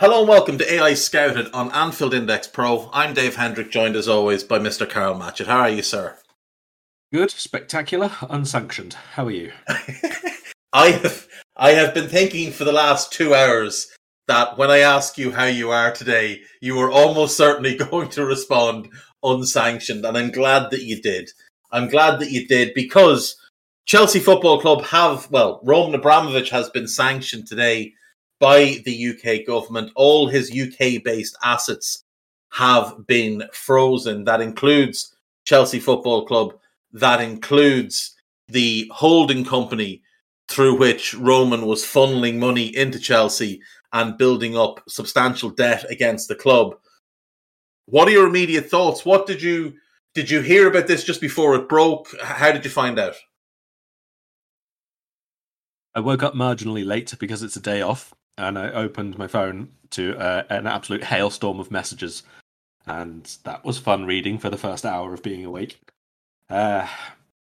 Hello and welcome to AI Scouted on Anfield Index Pro. I'm Dave Hendrick, joined as always by Mr. Karl Matchett. How are you, sir? Good, spectacular, unsanctioned. How are you? I have I have been thinking for the last two hours that when I ask you how you are today, you are almost certainly going to respond unsanctioned, and I'm glad that you did. I'm glad that you did because Chelsea Football Club have well, Roman Abramovich has been sanctioned today by the UK government. All his UK based assets have been frozen. That includes Chelsea Football Club, that includes the holding company through which Roman was funneling money into Chelsea and building up substantial debt against the club. What are your immediate thoughts? What did you did you hear about this just before it broke? How did you find out? I woke up marginally late because it's a day off and I opened my phone to uh, an absolute hailstorm of messages, and that was fun reading for the first hour of being awake. Uh,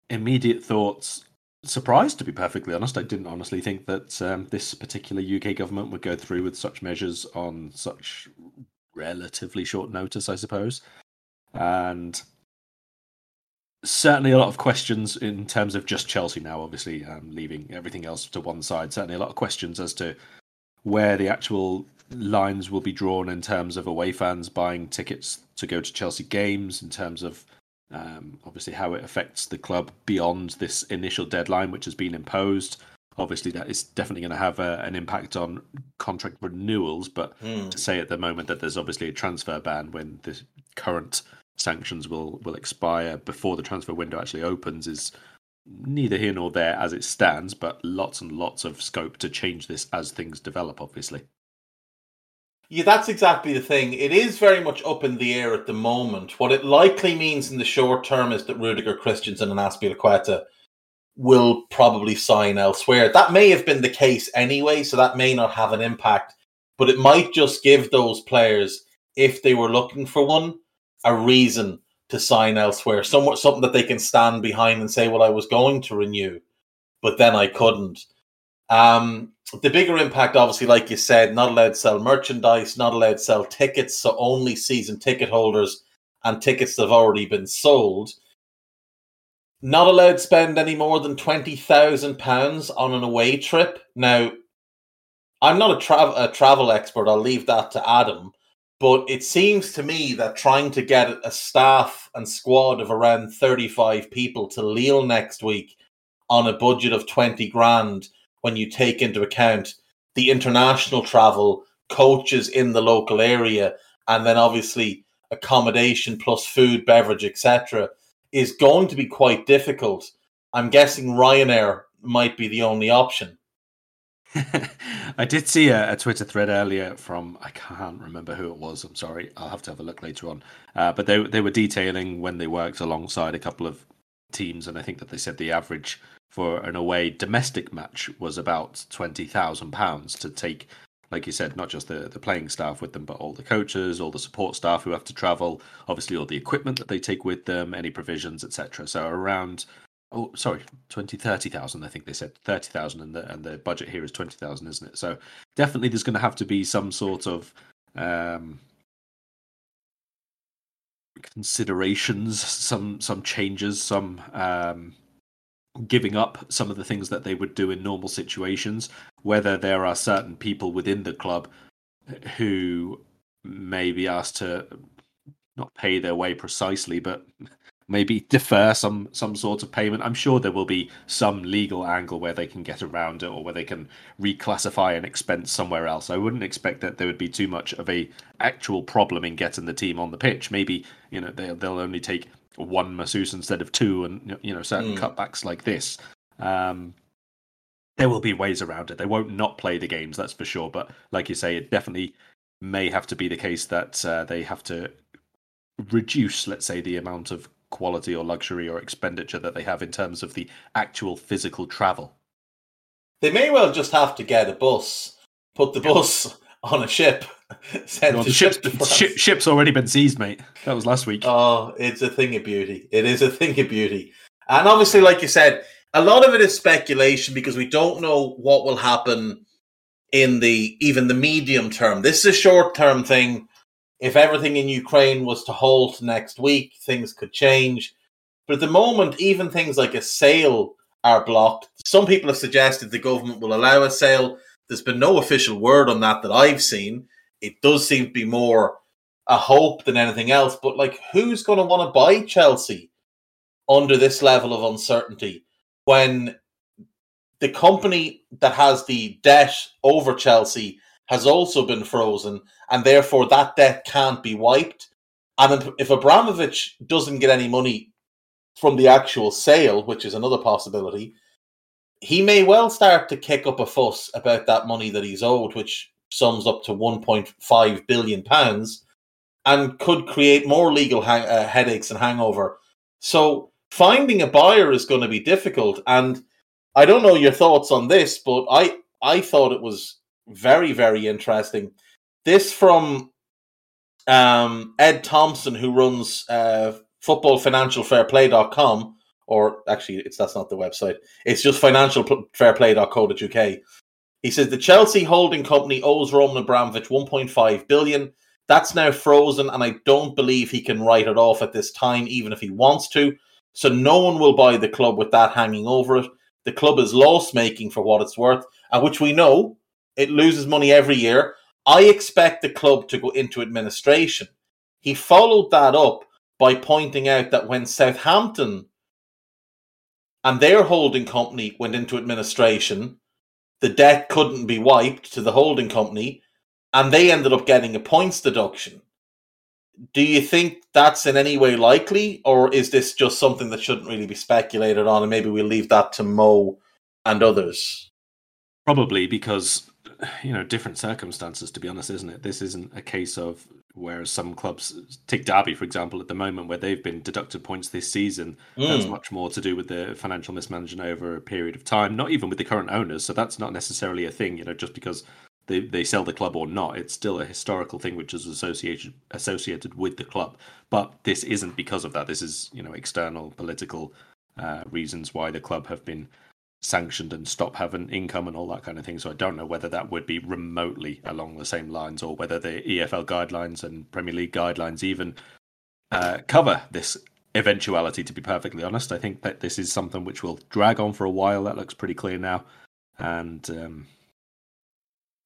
immediate thoughts. Surprised, to be perfectly honest. I didn't honestly think that um, this particular UK government would go through with such measures on such relatively short notice, I suppose. And certainly a lot of questions in terms of just Chelsea now, obviously, um, leaving everything else to one side. Certainly a lot of questions as to where the actual lines will be drawn in terms of away fans buying tickets to go to Chelsea games, in terms of um, obviously how it affects the club beyond this initial deadline, which has been imposed. Obviously, that is definitely going to have a, an impact on contract renewals. But mm. to say at the moment that there's obviously a transfer ban when the current sanctions will will expire before the transfer window actually opens is neither here nor there as it stands, but lots and lots of scope to change this as things develop, obviously. Yeah, that's exactly the thing. It is very much up in the air at the moment. What it likely means in the short term is that Rudiger Christensen and Azpilicueta will probably sign elsewhere. That may have been the case anyway, so that may not have an impact, but it might just give those players, if they were looking for one, a reason to sign elsewhere. Somewhat something that they can stand behind and say, "Well, I was going to renew, but then I couldn't." Um, the bigger impact, obviously, like you said, not allowed to sell merchandise, not allowed to sell tickets, so only season ticket holders and tickets that have already been sold. Not allowed to spend any more than twenty thousand pounds on an away trip. Now, I'm not a, a travel expert. I'll leave that to Adam. But it seems to me that trying to get a staff and squad of around 35 people to Lille next week on a budget of 20 grand, when you take into account the international travel, coaches in the local area, and then obviously accommodation plus food, beverage, etc., is going to be quite difficult. I'm guessing Ryanair might be the only option. I did see a, a, Twitter thread earlier from I can't remember who it was. I'm sorry, I'll have to have a look later on. Uh, but they they were detailing when they worked alongside a couple of teams, and I think that they said the average for an away domestic match was about twenty thousand pounds to take, like you said, not just the the playing staff with them, but all the coaches, all the support staff who have to travel, obviously all the equipment that they take with them, any provisions, etc. So around oh sorry 20 30,000 I think they said. 30,000 and the and the budget here is 20,000 isn't it? So definitely there's going to have to be some sort of um, considerations some some changes some um, giving up some of the things that they would do in normal situations whether there are certain people within the club who may be asked to not pay their way precisely but maybe defer some some sort of payment. I'm sure there will be some legal angle where they can get around it or where they can reclassify an expense somewhere else. I wouldn't expect that there would be too much of a actual problem in getting the team on the pitch. Maybe you know they'll they'll only take one masseuse instead of two, and you know certain mm. cutbacks like this. Um, there will be ways around it. They won't not play the games, that's for sure. But like you say, it definitely may have to be the case that uh, they have to reduce, let's say, the amount of quality or luxury or expenditure that they have in terms of the actual physical travel. They may well just have to get a bus, put the bus on a ship, send no, the ship ship, ship's already been seized, mate. That was last week. Oh, it's a thing of beauty. It is a thing of beauty. And obviously, like you said, a lot of it is speculation because we don't know what will happen in the even the medium term. This is a short term thing if everything in Ukraine was to halt next week, things could change. But at the moment, even things like a sale are blocked. Some people have suggested the government will allow a sale. There's been no official word on that that I've seen. It does seem to be more a hope than anything else. But like, who's going to want to buy Chelsea under this level of uncertainty when the company that has the debt over Chelsea has also been frozen, and therefore that debt can't be wiped. And if Abramovich doesn't get any money from the actual sale, which is another possibility, he may well start to kick up a fuss about that money that he's owed, which sums up to 1.5 billion pounds, and could create more legal uh, headaches and hangover. So finding a buyer is going to be difficult. And I don't know your thoughts on this, but I I thought it was very, very interesting. This from um, Ed Thompson, who runs uh, footballfinancialfairplay.com, or actually, it's that's not the website. It's just financialfairplay.co.uk. He says the Chelsea holding company owes Roman Abramovich 1.5 billion. That's now frozen, and I don't believe he can write it off at this time, even if he wants to. So no one will buy the club with that hanging over it. The club is loss making for what it's worth, and which we know it loses money every year. I expect the club to go into administration. He followed that up by pointing out that when Southampton and their holding company went into administration, the debt couldn't be wiped to the holding company, and they ended up getting a points deduction. Do you think that's in any way likely, or is this just something that shouldn't really be speculated on, and maybe we'll leave that to Mo and others? Probably because you know different circumstances to be honest isn't it? This isn't a case of whereas some clubs take derby for example at the moment where they've been deducted points this season. Mm. that's much more to do with the financial mismanagement over a period of time not even with the current owners. So that's not necessarily a thing you know just because they, they sell the club or not. It's still a historical thing which is associated associated with the club. But this isn't because of that. This is you know external political uh, reasons why the club have been sanctioned and stop having income and all that kind of thing. So I don't know whether that would be remotely along the same lines or whether the EFL guidelines and Premier League guidelines even uh, cover this eventuality. To be perfectly honest, I think that this is something which will drag on for a while. That looks pretty clear now, and um,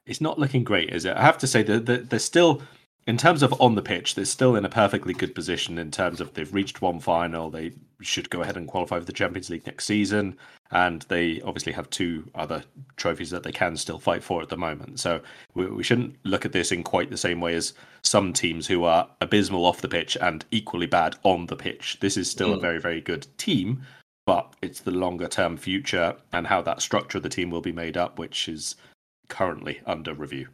it's not looking great, is it? I have to say that there's still in terms of on the pitch, they're still in a perfectly good position in terms of they've reached one final. They should go ahead and qualify for the Champions League next season, and they obviously have two other trophies that they can still fight for at the moment. So we, we shouldn't look at this in quite the same way as some teams who are abysmal off the pitch and equally bad on the pitch. This is still mm. a very, very good team, but it's the longer term future and how that structure of the team will be made up, which is currently under review.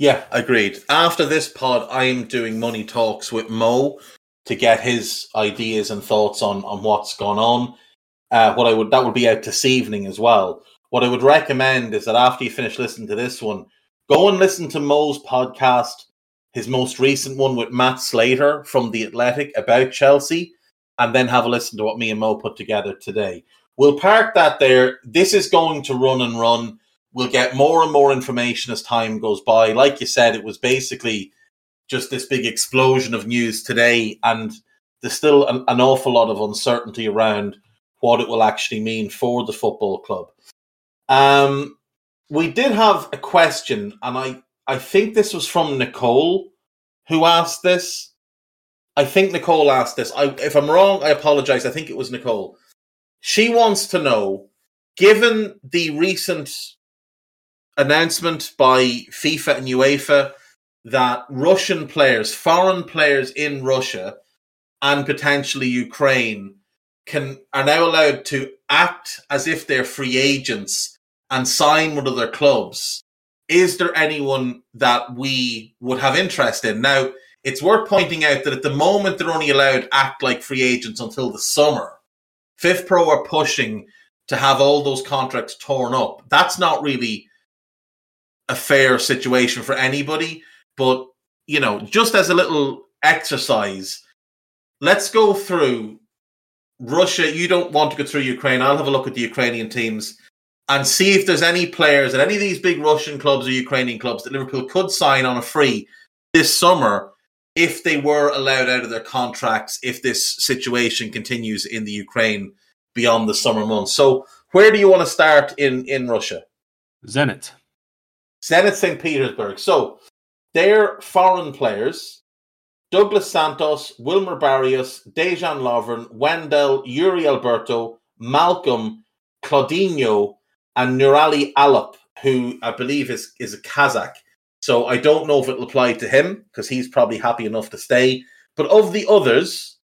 Yeah, agreed. After this pod, I'm doing money talks with Mo to get his ideas and thoughts on on what's gone on. Uh, what I would that would be out this evening as well. What I would recommend is that after you finish listening to this one, go and listen to Mo's podcast, his most recent one with Matt Slater from the Athletic about Chelsea, and then have a listen to what me and Mo put together today. We'll park that there. This is going to run and run we'll get more and more information as time goes by. Like you said, it was basically just this big explosion of news today, and there's still an, an, awful lot of uncertainty around what it will actually mean for the football club. Um, we did have a question, and I, I think this was from Nicole who asked this. I think Nicole asked this. I, if I'm wrong, I apologize. I think it was Nicole. She wants to know, given the recent announcement by FIFA and UEFA that Russian players, foreign players in Russia and potentially Ukraine, can are now allowed to act as if they're free agents and sign with other clubs. Is there anyone that we would have interest in? Now, it's worth pointing out that at the moment they're only allowed act like free agents until the summer. FIFPro are pushing to have all those contracts torn up. That's not really a fair situation for anybody. But, you know, just as a little exercise, let's go through Russia. You don't want to go through Ukraine. I'll have a look at the Ukrainian teams and see if there's any players at any of these big Russian clubs or Ukrainian clubs that Liverpool could sign on a free this summer if they were allowed out of their contracts if this situation continues in the Ukraine beyond the summer months. So, where do you want to start in in Russia? Zenit. Zenit St. Petersburg. So, they're foreign players. Douglas Santos, Wilmar Barrios, Dejan Lovren, Wendel, Yuri Alberto, Malcom, Claudinho, and Nuraly Alip, who I believe is, is a Kazakh. So I don't know if it'll apply to him because he's probably happy enough to stay. But of the others,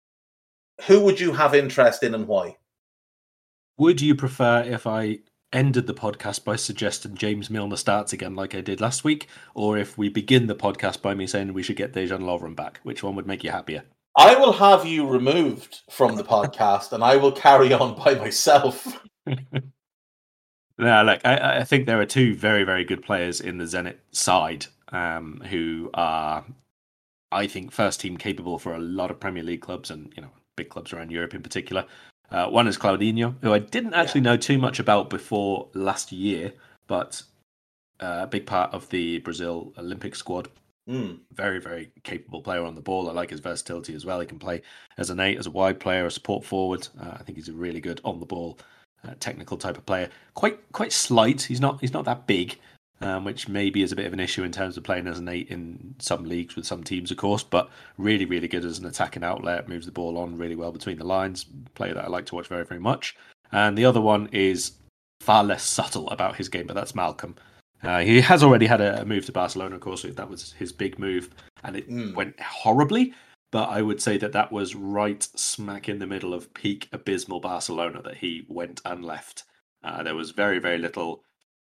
who would you have interest in and why? Would you prefer if I ended the podcast by suggesting James Milner starts again like I did last week, or if we begin the podcast by me saying we should get Dejan Lovren back? Which one would make you happier? I will have you removed from the podcast and I will carry on by myself. No, look, I, I, think there are two very, very good players in the Zenit side um, who are, I think, first team capable for a lot of Premier League clubs and you know big clubs around Europe in particular. Uh, one is Claudinho, who I didn't actually yeah. know too much about before last year, but uh, a big part of the Brazil Olympic squad. Mm. Very, very capable player on the ball. I like his versatility as well. He can play as an eight, as a wide player, a support forward. Uh, I think he's a really good on the ball uh, technical type of player. Quite quite slight. He's not he's not that big, um, which maybe is a bit of an issue in terms of playing as an eight in some leagues with some teams, of course. But really really good as an attacking outlet. Moves the ball on really well between the lines. Player that I like to watch very very much. And the other one is far less subtle about his game, but that's Malcom. Uh, he has already had a, move to Barcelona, of course. That was his big move, and it mm. went horribly but I would say that that was right smack in the middle of peak abysmal Barcelona that he went and left. Uh, there was very, very little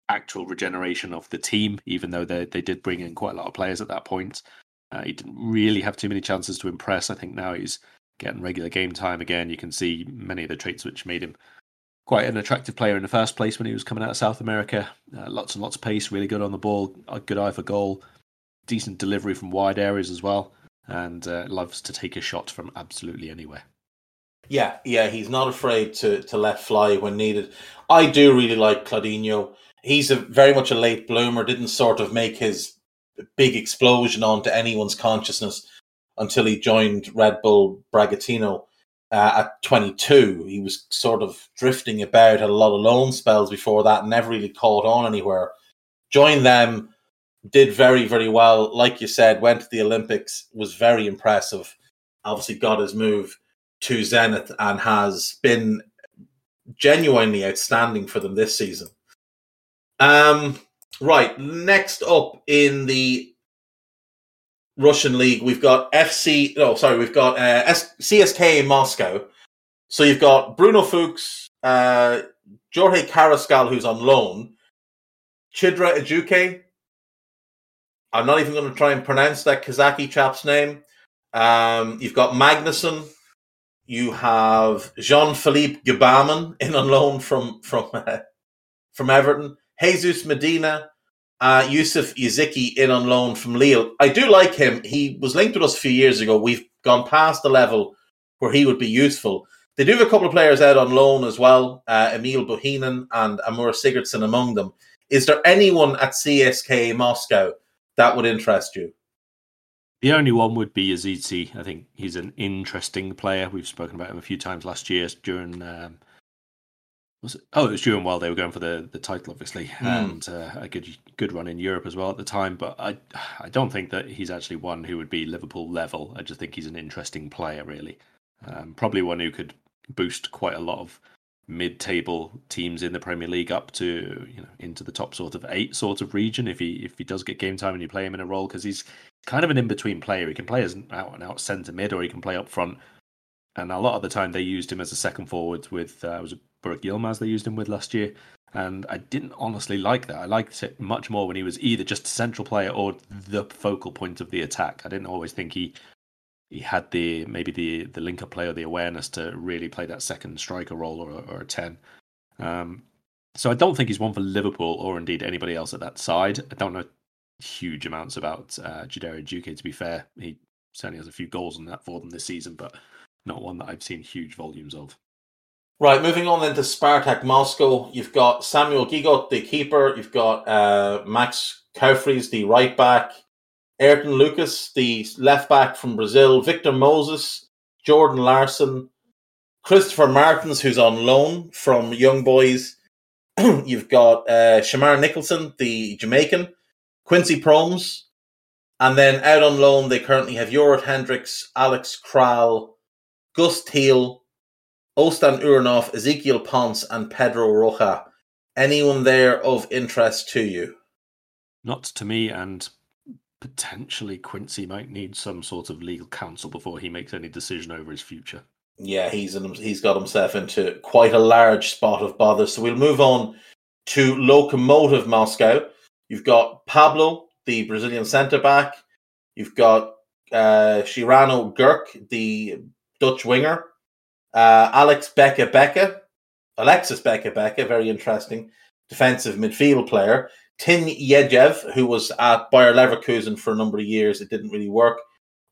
actual regeneration of the team, even though they, they did bring in quite a lot of players at that point. Uh, he didn't really have too many chances to impress. I think now he's getting regular game time again. You can see many of the traits which made him quite an attractive player in the first place when he was coming out of South America. Uh, lots and lots of pace, really good on the ball, a good eye for goal, decent delivery from wide areas as well and uh, loves to take a shot from absolutely anywhere. Yeah, yeah, he's not afraid to to let fly when needed. I do really like Claudinho. He's a very much a late bloomer. Didn't sort of make his big explosion onto anyone's consciousness until he joined Red Bull Bragantino uh, at 22. He was sort of drifting about, had a lot of loan spells before that, never really caught on anywhere. Joined them did very, very well. Like you said, went to the Olympics, was very impressive. Obviously, got his move to Zenit and has been genuinely outstanding for them this season. Um, right, next up in the Russian league, we've got FC. Oh, sorry, we've got uh, S- CSKA Moscow. So you've got Bruno Fuchs, uh, Jorge Carrascal, who's on loan, Chidera Ejuke, I'm not even going to try and pronounce that Kazaki chap's name. Um, you've got Magnuson. You have Jean Philippe Gbamin in on loan from from uh, from Everton. Jesus Medina, uh, Yusuf Yazici in on loan from Lille. I do like him. He was linked with us a few years ago. We've gone past the level where he would be useful. They do have a couple of players out on loan as well. Uh, Emil Bohinen and Arnor Sigurdsson among them. Is there anyone at CSKA Moscow that would interest you? The only one would be Yazici. I think he's an interesting player. We've spoken about him a few times last year during um, was it? Oh, it was during while they were going for the, the title, obviously, Hmm. and uh, a good good run in Europe as well at the time. But I I don't think that he's actually one who would be Liverpool level. I just think he's an interesting player, really. Um, probably one who could boost quite a lot of mid-table teams in the Premier League up to you know into the top sort of eight sort of region if he if he does get game time and you play him in a role because he's kind of an in-between player. He can play as an out and out centre mid or he can play up front. And a lot of the time they used him as a second forward with uh, was Burak Yilmaz they used him with last year. And I didn't honestly like that. I liked it much more when he was either just a central player or the focal point of the attack. I didn't always think he he had the maybe the the linker play or the awareness to really play that second striker role or, or a 10. Um, so I don't think he's one for Liverpool or indeed anybody else at that side. I don't know huge amounts about uh, Chidera Ejuke, to be fair. He certainly has a few goals on that for them this season, but not one that I've seen huge volumes of. Right, moving on then to Spartak Moscow. You've got Samuel Gigot, the keeper. You've got uh, Max Caufriez, the right back. Ayrton Lucas, the left back from Brazil. Victor Moses, Jordan Larsson, Christopher Martins, who's on loan from Young Boys. You've got uh, Shamar Nicholson, the Jamaican. Quincy Promes. And then out on loan, they currently have Jorrit Hendrix, Alex Kral, Guus Til, Ostan Uranov, Ezequiel Ponce, and Pedro Roja. Anyone there of interest to you? Not to me, and potentially Quincy might need some sort of legal counsel before he makes any decision over his future. Yeah, he's in, he's got himself into quite a large spot of bother. So we'll move on to Lokomotiv Moscow. You've got Pablo, the Brazilian centre back. You've got uh, Gyrano Kerk, the Dutch winger. Uh, Alex Beka Beka, Alexis Beka Beka, very interesting defensive midfield player. Tin Jedvaj, who was at Bayer Leverkusen for a number of years, it didn't really work.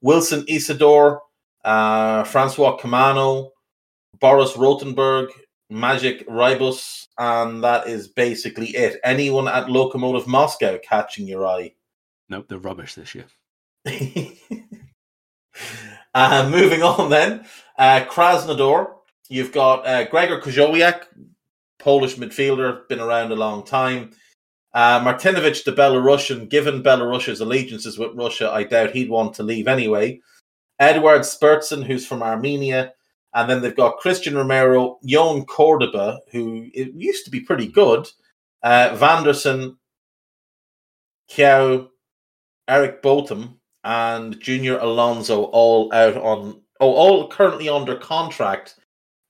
Wilson Isidore, uh, Francois Kamano, Boris Rotenberg, Maciej Rybus, and that is basically it. Anyone at Lokomotiv Moscow catching your eye? Nope, they're rubbish this year. uh, moving on then, uh, Krasnodar. You've got uh, Gregor Krychowiak, Polish midfielder, been around a long time. Uh, Martynovich, the Belarusian, given Belarus's allegiances with Russia, I doubt he'd want to leave anyway. Edward Spertsyan, who's from Armenia. And then they've got Christian Romero, Jon Cordoba, who used to be pretty good, uh, Vanderson, Kaio, Eric Botham, and Junior Alonso all out on oh all currently under contract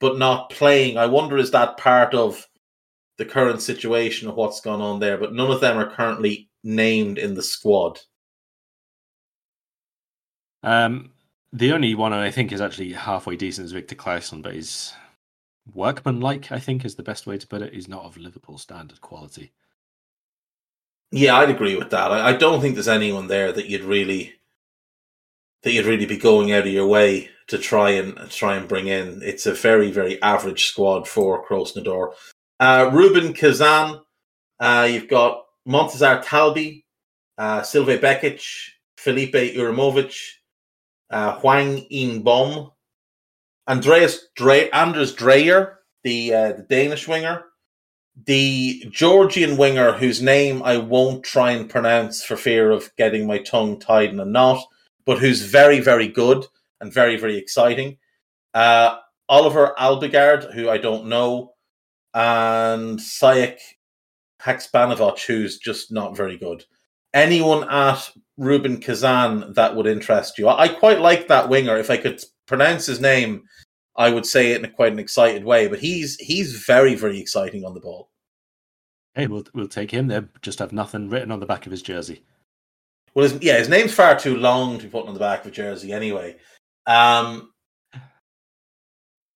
but not playing. I wonder is that part of the current situation of what's gone on there? But none of them are currently named in the squad. Um, the only one I think is actually halfway decent is Viktor Claesson, but he's workmanlike. I think is the best way to put it. He's not of Liverpool standard quality. Yeah, I'd agree with that. I, I don't think there's anyone there that you'd really that you'd really be going out of your way to try and try and bring in. It's a very very average squad for Krasnodar. Uh, Rubin Kazan, uh, you've got Montassar Talbi, uh, Silvije Begic, Filip Uremovic, uh, Huang In Bom, Andreas Dre- Anders Dreyer, the uh, the Danish winger, the Georgian winger whose name I won't try and pronounce for fear of getting my tongue tied in a knot, but who's very very good and very very exciting. Uh, Oliver Abildgaard, who I don't know, and Sayek Haksbanovic, who's just not very good. Anyone at Rubin Kazan that would interest you? I, I quite like that winger. If I could pronounce his name, I would say it in a, quite an excited way. But he's he's very very exciting on the ball. Hey, we'll we'll take him there. Just have nothing written on the back of his jersey. Well, his, yeah, his name's far too long to be put on the back of a jersey anyway. Um,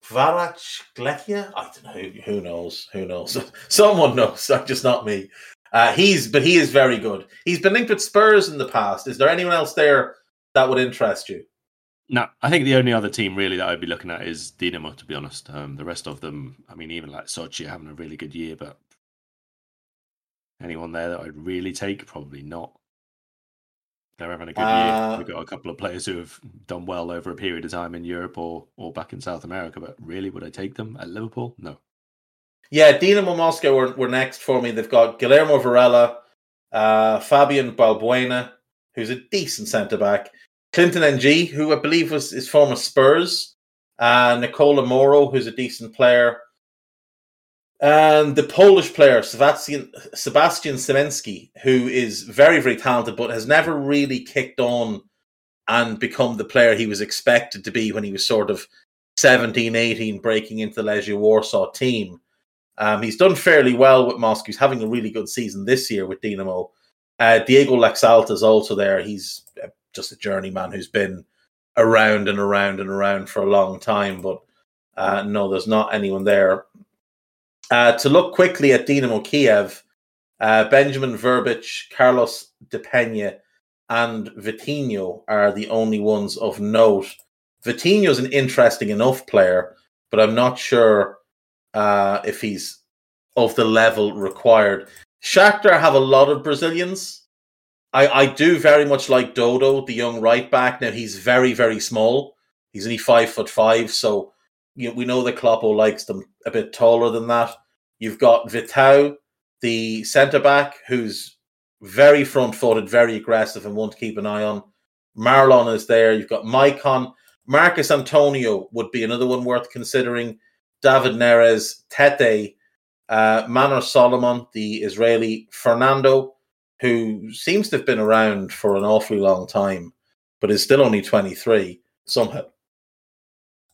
Varach Glekia? I don't know. Who, knows? Who knows? Someone knows. Just not me. Uh, he's, but he is very good. He's been linked with Spurs in the past. Is there anyone else there that would interest you? No, I think the only other team really that I'd be looking at is Dinamo. To be honest, um, the rest of them, I mean, even like Sochi having a really good year, but anyone there that I'd really take, probably not. They're having a good Uh, year. We've got a couple of players who have done well over a period of time in Europe or or back in South America, but really, would I take them at Liverpool? No. Yeah, Dinamo Moscow were, were next for me. They've got Guillermo Varela, uh, Fabian Balbuena, who's a decent centre back, Clinton N'Jie, who I believe was his former Spurs, uh, Nikola Moro, who's a decent player, and the Polish player Sebastian Sebastian Szymanski, who is very very talented, but has never really kicked on and become the player he was expected to be when he was sort of 17, 18, breaking into the Legia Warsaw team. Um, he's done fairly well with Moscow. He's having a really good season this year with Dinamo. Uh, Diego Laxalta is also there. He's uh, just a journeyman who's been around and around and around for a long time. But uh, no, there's not anyone there. Uh, to look quickly at Dinamo Kiev, uh, Benjamin Verbic, Carlos De Pena, and Vitinho are the only ones of note. Vitinho is an interesting enough player, but I'm not sure uh, if he's of the level required. Shakhtar have a lot of Brazilians. I, I do very much like Dodo, the young right back. Now he's very very small. He's only five foot five, so you know, we know that Kloppo likes them a bit taller than that. You've got Vitao, the centre back, who's very front footed, very aggressive, and one to keep an eye on. Marlon is there. You've got Maicon. Marcos Antonio would be another one worth considering. David Neres, Tete, uh, Manor Solomon, the Israeli Fernando, who seems to have been around for an awfully long time, but is still only 23 somehow.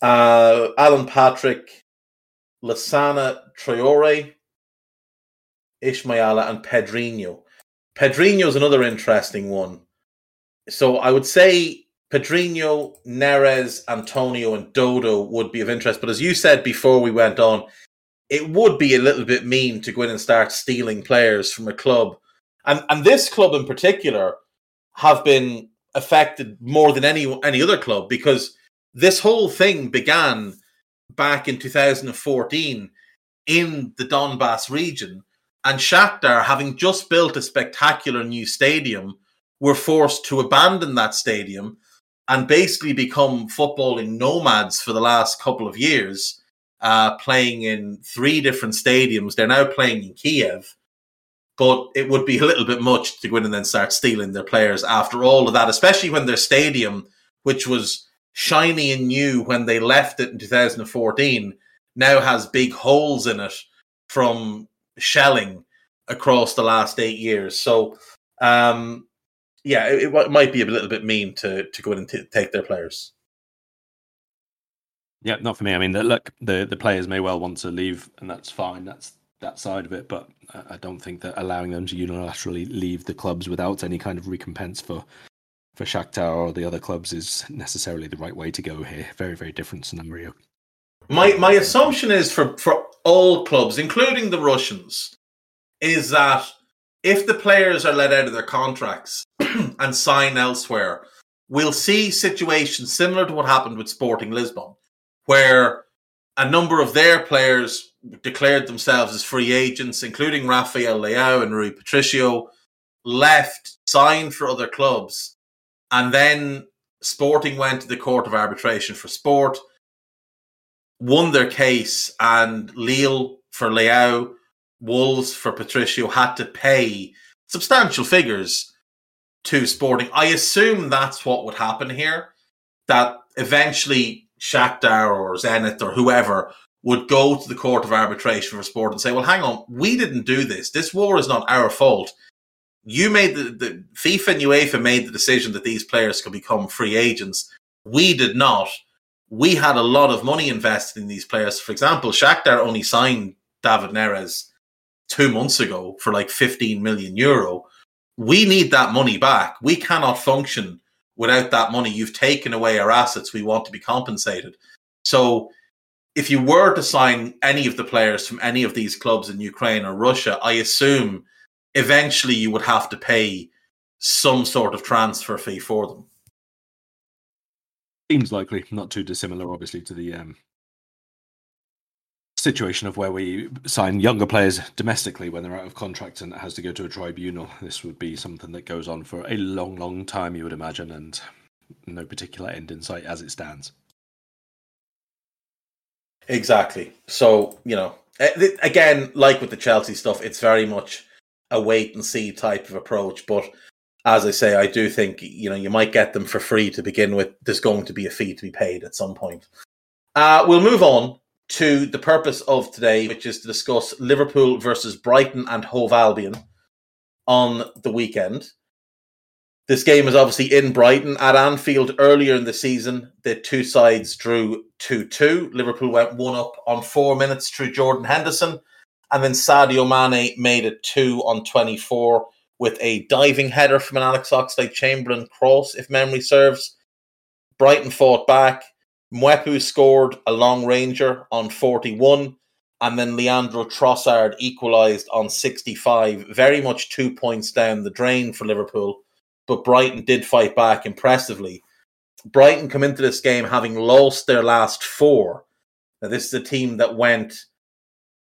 Uh, Alan Patrick, Lassina Traore, Ismaila, and Pedrinho. Pedrinho is another interesting one. So I would say Pedrinho, Neres, Antonio, and Dodo would be of interest. But as you said before we went on, it would be a little bit mean to go in and start stealing players from a club. And and this club in particular have been affected more than any any other club because this whole thing began back in 2014 in the Donbass region and Shakhtar having just built a spectacular new stadium were forced to abandon that stadium and basically become footballing nomads for the last couple of years, uh, playing in three different stadiums. They're now playing in Kiev, but it would be a little bit much to go in and then start stealing their players after all of that, especially when their stadium, which was shiny and new when they left it in 2014, now has big holes in it from shelling across the last eight years. So, um, yeah, it, it, might be a little bit mean to to go in and t- take their players. Yeah, not for me. I mean, look, the the players may well want to leave, and that's fine. That's that side of it, but I don't think that allowing them to unilaterally leave the clubs without any kind of recompense for for Shakhtar or the other clubs is necessarily the right way to go here. Very, very different scenario. My my assumption is for for all clubs, including the Russians, is that if the players are let out of their contracts and sign elsewhere, we'll see situations similar to what happened with Sporting Lisbon, where a number of their players declared themselves as free agents, including Rafael Leao and Rui Patricio, left, signed for other clubs, and then Sporting went to the Court of Arbitration for Sport, won their case, and Lille for Leao Wolves for Patricio had to pay substantial figures to Sporting. I assume that's what would happen here. That eventually Shakhtar or Zenit or whoever would go to the court of arbitration for sport and say, "Well, hang on, we didn't do this. This war is not our fault. You made the, the FIFA and UEFA made the decision that these players could become free agents. We did not. We had a lot of money invested in these players. For example, Shakhtar only signed David Neres two months ago for like 15 million euro. We need that money back. We cannot function without that money. You've taken away our assets. We want to be compensated. So, if you were to sign any of the players from any of these clubs in Ukraine or Russia, I assume eventually you would have to pay some sort of transfer fee for them. Seems likely, not too dissimilar, obviously, to the um, situation of where we sign younger players domestically when they're out of contract and it has to go to a tribunal. This would be something that goes on for a long, long time, you would imagine, and no particular end in sight as it stands. Exactly. So, you know, Uh, again, like with the Chelsea stuff, it's very much a wait and see type of approach. But as I say, I do think you know you might get them for free to begin with. There's going to be a fee to be paid at some point. Uh, we'll move on to the purpose of today, which is to discuss Liverpool versus Brighton and Hove Albion on the weekend. This game is obviously in Brighton at Anfield earlier in the season. The two sides drew 2 2. Liverpool went one up on four minutes through Jordan Henderson. And then Sadio Mane made it two on 24 with a diving header from an Alex Oxlade Chamberlain cross, if memory serves. Brighton fought back. Mwepu scored a long ranger on 41. And then Leandro Trossard equalised on 65. Very much two points down the drain for Liverpool but Brighton did fight back impressively. Brighton come into this game having lost their last four. Now, this is a team that went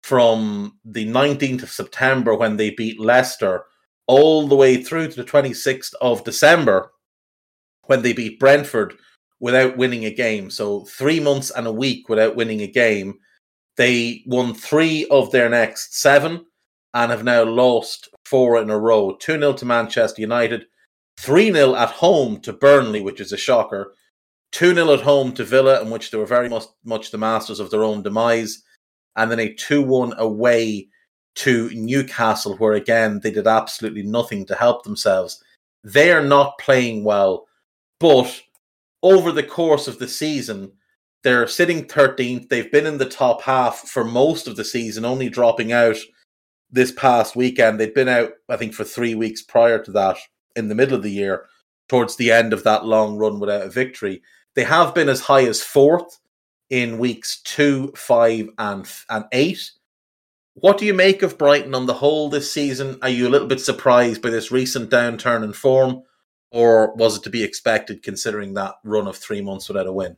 from the 19th of September when they beat Leicester all the way through to the 26th of December when they beat Brentford without winning a game. So, three months and a week without winning a game. They won three of their next seven and have now lost four in a row 2 0 to Manchester United, 3 0 at home to Burnley, which is a shocker. 2 0 at home to Villa, in which they were very much, much the masters of their own demise. And then a 2 1 away to Newcastle, where again they did absolutely nothing to help themselves. They are not playing well, but over the course of the season, they're sitting 13th. They've been in the top half for most of the season, only dropping out this past weekend. They'd been out, I think, for three weeks prior to that in the middle of the year, towards the end of that long run without a victory. They have been as high as fourth in weeks two, five, and and eight. What do you make of Brighton on the whole this season? Are you a little bit surprised by this recent downturn in form, or was it to be expected considering that run of three months without a win?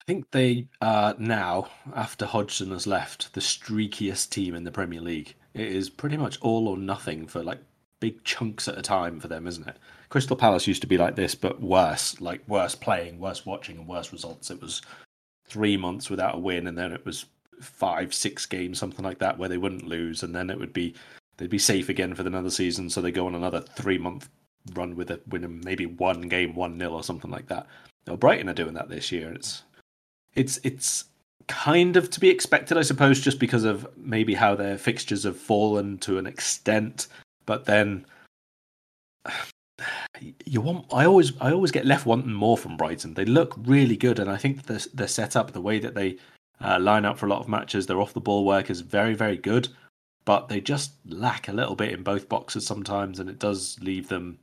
I think they are now, after Hodgson has left, the streakiest team in the Premier League. It is pretty much all or nothing for like big chunks at a time for them, isn't it? Crystal Palace used to be like this, but worse, like worse playing, worse watching, and worse results. It was three months without a win, and then it was five, six games, something like that, where they wouldn't lose, and then it would be they'd be safe again for another season. So they go on another three month run with a winning maybe one game, one nil or something like that. Now Brighton are doing that this year. It's it's it's kind of to be expected, I suppose, just because of maybe how their fixtures have fallen to an extent. But then you want I always I always get left wanting more from Brighton. They look really good, and I think the the setup, the way that they uh, line up for a lot of matches, their off the ball work is very very good, but they just lack a little bit in both boxes sometimes, and it does leave them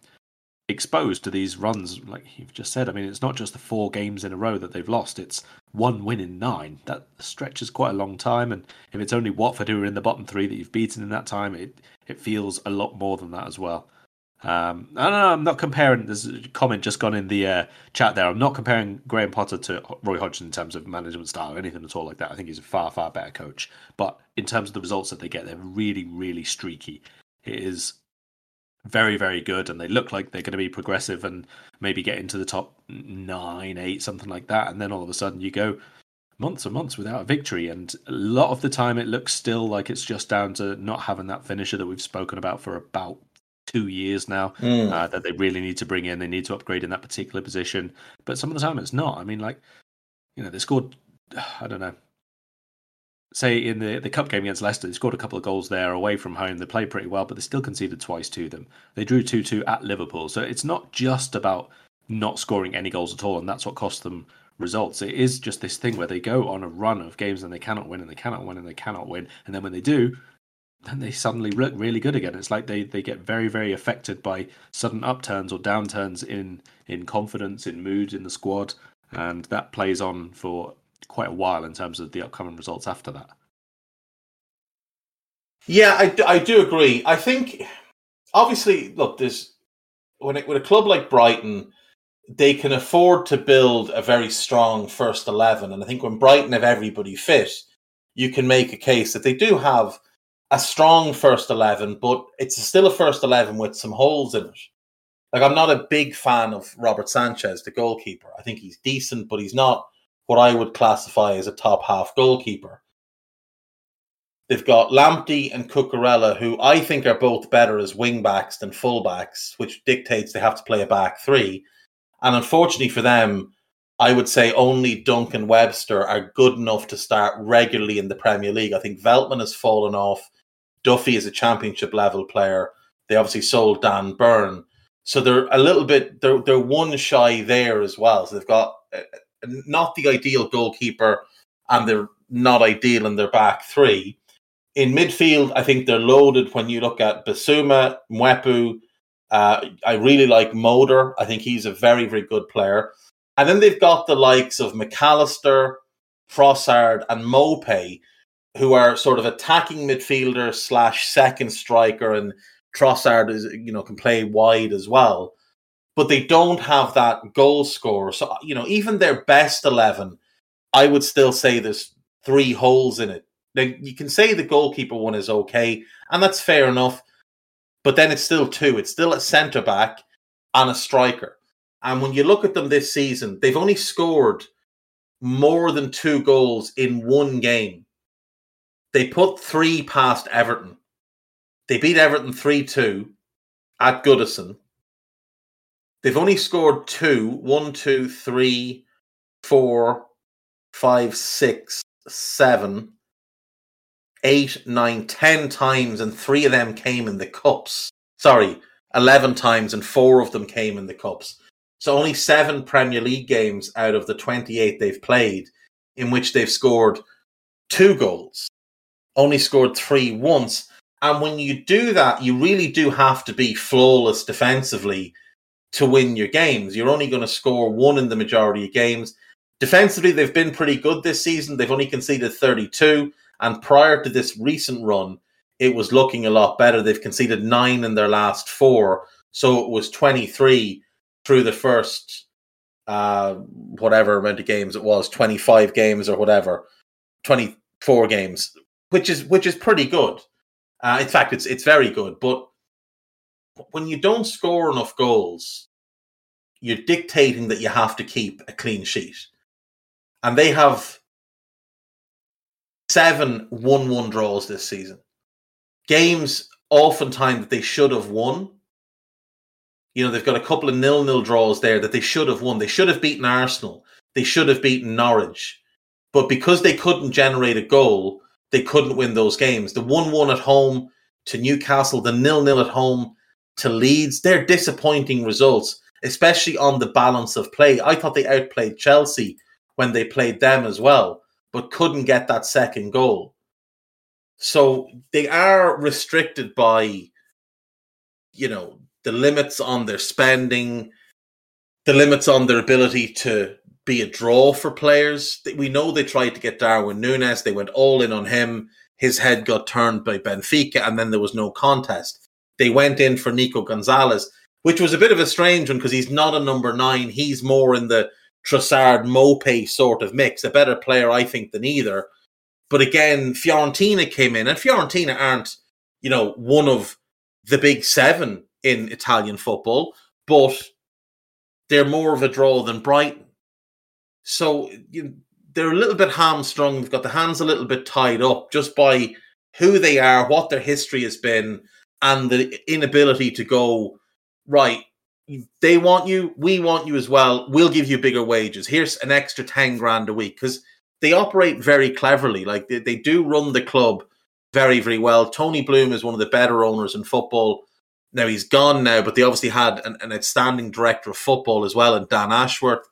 exposed to these runs. Like you've just said, I mean, it's not just the four games in a row that they've lost; it's one win in nine. That stretches quite a long time, and if it's only Watford who are in the bottom three that you've beaten in that time, it it feels a lot more than that as well. Um, I don't know. I'm not comparing. There's a comment just gone in the uh, chat there. I'm not comparing Graham Potter to Roy Hodgson in terms of management style or anything at all like that. I think he's a far, far better coach. But in terms of the results that they get, they're really, really streaky. It is very, very good, and they look like they're going to be progressive and maybe get into the top nine, eight, something like that. And then all of a sudden, you go months and months without a victory, and a lot of the time, it looks still like it's just down to not having that finisher that we've spoken about for about two years now mm. uh, that they really need to bring in. They need to upgrade in that particular position, but some of the time, it's not. I mean, like you know, they scored. I don't know say in the, the cup game against Leicester, they scored a couple of goals there away from home. They played pretty well, but they still conceded twice to them. They drew 2 2 at Liverpool. So it's not just about not scoring any goals at all, and that's what cost them results. It is just this thing where they go on a run of games and they cannot win and they cannot win and they cannot win. And then when they do, then they suddenly look really good again. It's like they, they get very, very affected by sudden upturns or downturns in, in confidence, in mood in the squad. And that plays on for quite a while in terms of the upcoming results after that. Yeah, I, I do agree. I think obviously, look, there's when it, with a club like Brighton, they can afford to build a very strong first eleven, and I think when Brighton have everybody fit, you can make a case that they do have a strong first eleven, but it's still a first eleven with some holes in it. Like I'm not a big fan of Robert Sanchez, the goalkeeper. I think he's decent, but he's not what I would classify as a top half goalkeeper. They've got Lamptey and Cucurella, who I think are both better as wing backs than full backs, which dictates they have to play a back three. And unfortunately for them, I would say only Dunk and Webster are good enough to start regularly in the Premier League. I think Veltman has fallen off. Duffy is a championship level player. They obviously sold Dan Burn. So they're a little bit, they're, they're one shy there as well. So they've got uh, not the ideal goalkeeper and they're not ideal in their back three. In midfield, I think they're loaded when you look at Bissouma, Mwepu. Uh, I really like Moder. I think he's a very, very good player. And then they've got the likes of Mac Allister, Trossard, and Maupay, who are sort of attacking midfielder slash second striker, and Trossard is you know can play wide as well. But they don't have that goal scorer. So you know, even their best eleven, I would still say there's three holes in it. Now, you can say the goalkeeper one is okay, and that's fair enough. But then it's still two. It's still a centre back and a striker. And when you look at them this season, they've only scored more than two goals in one game. They put three past Everton. They beat Everton 3 2 at Goodison. They've only scored two one, two, three, four, five, six, seven, eight, nine, ten times, and three of them came in the cups. Sorry, 11 times, and four of them came in the cups. So only seven Premier League games out of the 28 they've played in which they've scored two goals, only scored three once. And when you do that, you really do have to be flawless defensively to win your games. You're only going to score one in the majority of games. Defensively, they've been pretty good this season. They've only conceded 32. And prior to this recent run, it was looking a lot better. They've conceded nine in their last four. So it was 23 through the first uh, whatever amount of games it was, 25 games or whatever, 24 games, which is which is pretty good. Uh, in fact, it's it's very good. But when you don't score enough goals, you're dictating that you have to keep a clean sheet, and they have seven one-one draws this season. Games oftentimes that they should have won you know, they've got a couple of nil-nil draws there that they should have won. They should have beaten Arsenal. They should have beaten Norwich. But because they couldn't generate a goal, they couldn't win those games. The 1-1 at home to Newcastle, the nil-nil at home to Leeds, they're disappointing results, especially on the balance of play. I thought they outplayed Chelsea when they played them as well, but couldn't get that second goal. So they are restricted by, you know, the limits on their spending, the limits on their ability to be a draw for players. We know they tried to get Darwin Núñez. They went all in on him. His head got turned by Benfica, and then there was no contest. They went in for Nico Gonzalez, which was a bit of a strange one because he's not a number nine. He's more in the Trossard Maupay sort of mix. A better player, I think, than either. But again, Fiorentina came in, and Fiorentina aren't, you know, one of the big seven in Italian football, but they're more of a draw than Brighton. So you they're a little bit hamstrung. They've got the hands a little bit tied up just by who they are, what their history has been, and the inability to go right. They want you, we want you as well. We'll give you bigger wages. Here's an extra ten grand a week because they operate very cleverly. Like they, they do run the club very, very well. Tony Bloom is one of the better owners in football now he's gone now, but they obviously had an, an outstanding director of football as well, and Dan Ashworth.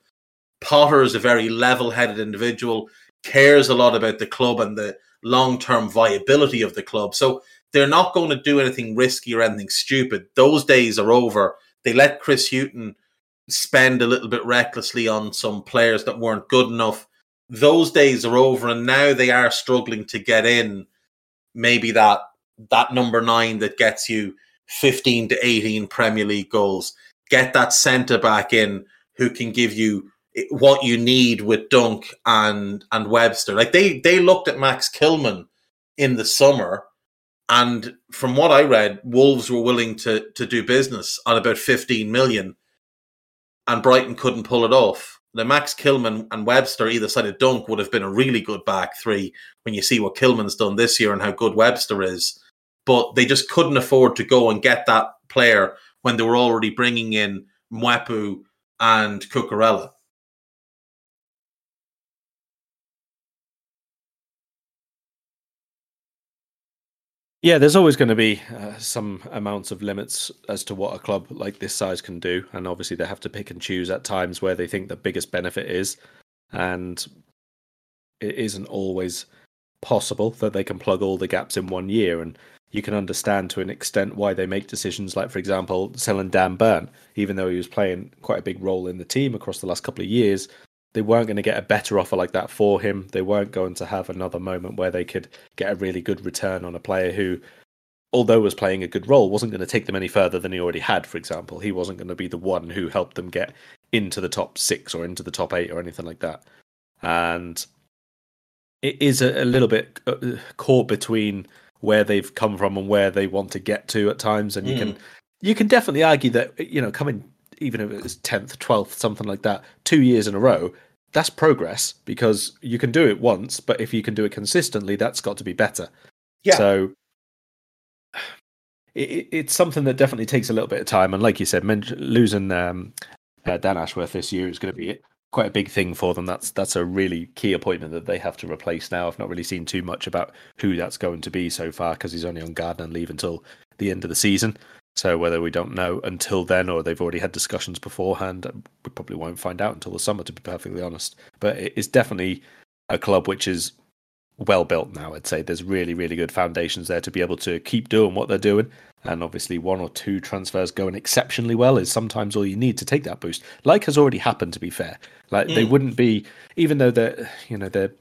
Potter is a very level-headed individual, cares a lot about the club and the long-term viability of the club. So they're not going to do anything risky or anything stupid. Those days are over. They let Chris Hughton spend a little bit recklessly on some players that weren't good enough. Those days are over, and now they are struggling to get in. Maybe that that number nine that gets you 15 to 18 Premier League goals. Get that centre back in who can give you what you need with Dunk and and Webster. Like they they looked at Max Kilman in the summer, and from what I read, Wolves were willing to to do business on about 15 million, and Brighton couldn't pull it off. the Max Kilman and Webster either side of Dunk would have been a really good back three when you see what Kilman's done this year and how good Webster is. But they just couldn't afford to go and get that player when they were already bringing in Mwepu and Cucurella. Yeah, there's always going to be uh, some amounts of limits as to what a club like this size can do, and obviously they have to pick and choose at times where they think the biggest benefit is, and it isn't always possible that they can plug all the gaps in one year. And you can understand to an extent why they make decisions like, for example, selling Dan Burn, even though he was playing quite a big role in the team across the last couple of years they weren't going to get a better offer like that for him. They weren't going to have another moment where they could get a really good return on a player who, although was playing a good role, wasn't going to take them any further than he already had, for example. He wasn't going to be the one who helped them get into the top six or into the top eight or anything like that. And it is a, a little bit uh, caught between where they've come from and where they want to get to at times. And you mm. can you can definitely argue that you know coming even if it was tenth, twelfth, something like that, two years in a row, that's progress because you can do it once, but if you can do it consistently, that's got to be better. Yeah. So it, it's something that definitely takes a little bit of time, and like you said, losing um, uh, Dan Ashworth this year is going to be quite a big thing for them. That's that's a really key appointment that they have to replace now. I've not really seen too much about who that's going to be so far because he's only on garden leave until the end of the season. So whether we don't know until then or they've already had discussions beforehand, we probably won't find out until the summer, to be perfectly honest. But it's definitely a club which is well built now. I'd say there's really, really good foundations there to be able to keep doing what they're doing. And obviously, one or two transfers going exceptionally well is sometimes all you need to take that boost. Like has already happened, to be fair. Like mm. they wouldn't be, even though they're, you know, they're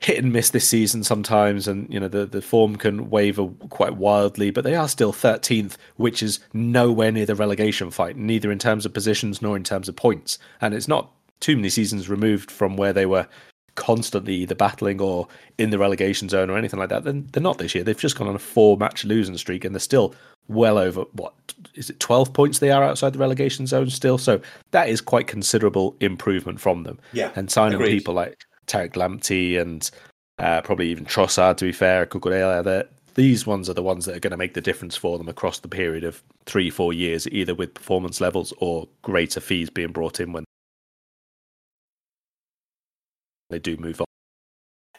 hit and miss this season sometimes, and you know the the form can waver quite wildly. But they are still 13th, which is nowhere near the relegation fight, neither in terms of positions nor in terms of points. And it's not too many seasons removed from where they were constantly either battling or in the relegation zone or anything like that. Then they're not this year. They've just gone on a four match losing streak, and they're still well over what is it 12 points they are outside the relegation zone still so that is quite considerable improvement from them yeah and signing agreed. people like Tariq Lamptey and uh, probably even Trossard, to be fair, Cucurella. These ones are the ones that are going to make the difference for them across the period of three, four years, either with performance levels or greater fees being brought in when they do move on.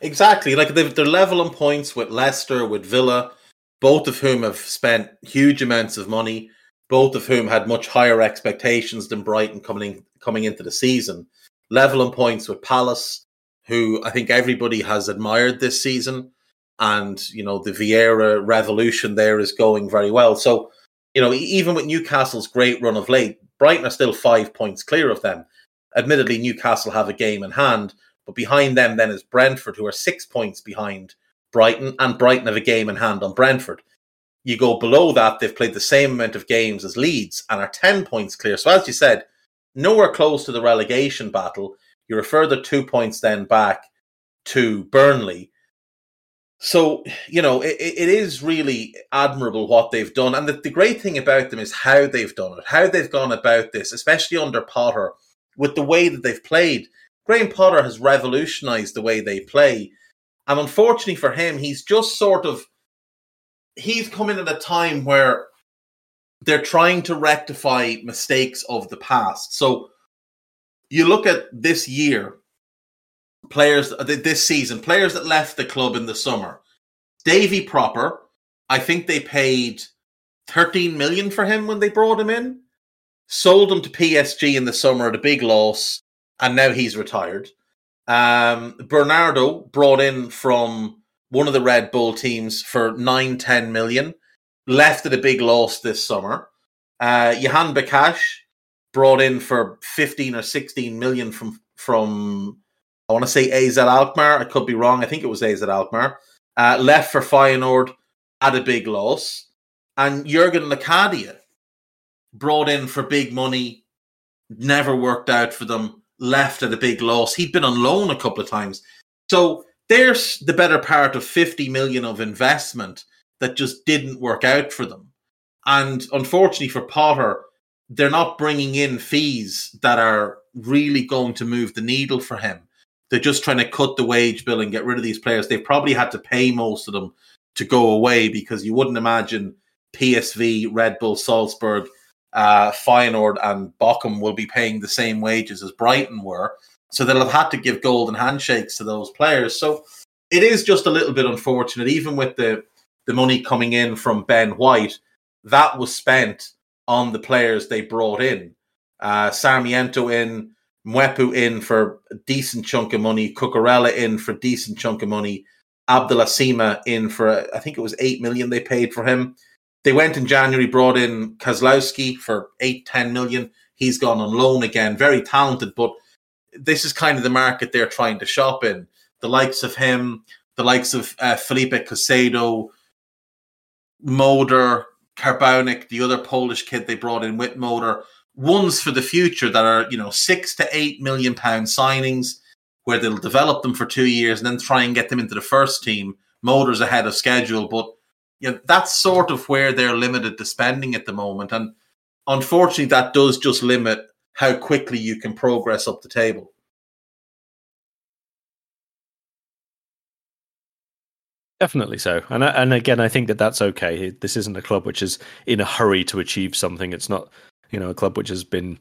Exactly. Like they're level on points with Leicester, with Villa, both of whom have spent huge amounts of money, both of whom had much higher expectations than Brighton coming in, coming into the season. Level on points with Palace, who I think everybody has admired this season. And, you know, the Vieira revolution there is going very well. So, you know, even with Newcastle's great run of late, Brighton are still five points clear of them. Admittedly, Newcastle have a game in hand, but behind them then is Brentford, who are six points behind Brighton, and Brighton have a game in hand on Brentford. You go below that, they've played the same amount of games as Leeds and are 10 points clear. So, as you said, nowhere close to the relegation battle. You're a further two points then back to Burnley. So, you know, it, it is really admirable what they've done. And the, the great thing about them is how they've done it, how they've gone about this, especially under Potter, with the way that they've played. Graham Potter has revolutionized the way they play. And unfortunately for him, he's just sort of he's coming at a time where they're trying to rectify mistakes of the past. So you look at this year, players uh, this season, players that left the club in the summer. Davy Pröpper, I think they paid 13 million for him when they brought him in. Sold him to PSV in the summer at a big loss, and now he's retired. Um, Bernardo brought in from one of the Red Bull teams for 9, 10 million, left at a big loss this summer. Uh, Jahanbakhsh, brought in for 15 or 16 million from from I want to say AZ Alkmaar. I could be wrong. I think it was AZ Alkmaar. Uh, left for Feyenoord at a big loss. And Jurgen Locadia brought in for big money, never worked out for them, left at a big loss. He'd been on loan a couple of times. So there's the better part of 50 million of investment that just didn't work out for them. And unfortunately for Potter, they're not bringing in fees that are really going to move the needle for him. They're just trying to cut the wage bill and get rid of these players. They've probably had to pay most of them to go away because you wouldn't imagine PSV, Red Bull, Salzburg, uh, Feyenoord, and Bochum will be paying the same wages as Brighton were. So they'll have had to give golden handshakes to those players. So it is just a little bit unfortunate, even with the the money coming in from Ben White, that was spent on the players they brought in. Uh, Sarmiento in, Mwepu in for a decent chunk of money, Cucurella in for a decent chunk of money, Abdallah Sima in for I think it was eight million they paid for him. They went in January, brought in Kozlowski for eight, ten million. He's gone on loan again, very talented, but this is kind of the market they're trying to shop in. The likes of him, the likes of uh, Felipe Caicedo, Moder, Karbownik, the other Polish kid they brought in with Moder, ones for the future that are, you know, six to eight million pound signings where they'll develop them for two years and then try and get them into the first team. Moder's ahead of schedule, but you know, that's sort of where they're limited to spending at the moment. And unfortunately, that does just limit how quickly you can progress up the table. Definitely so, and and again, I think that that's okay. This isn't a club which is in a hurry to achieve something. It's not, you know, a club which has been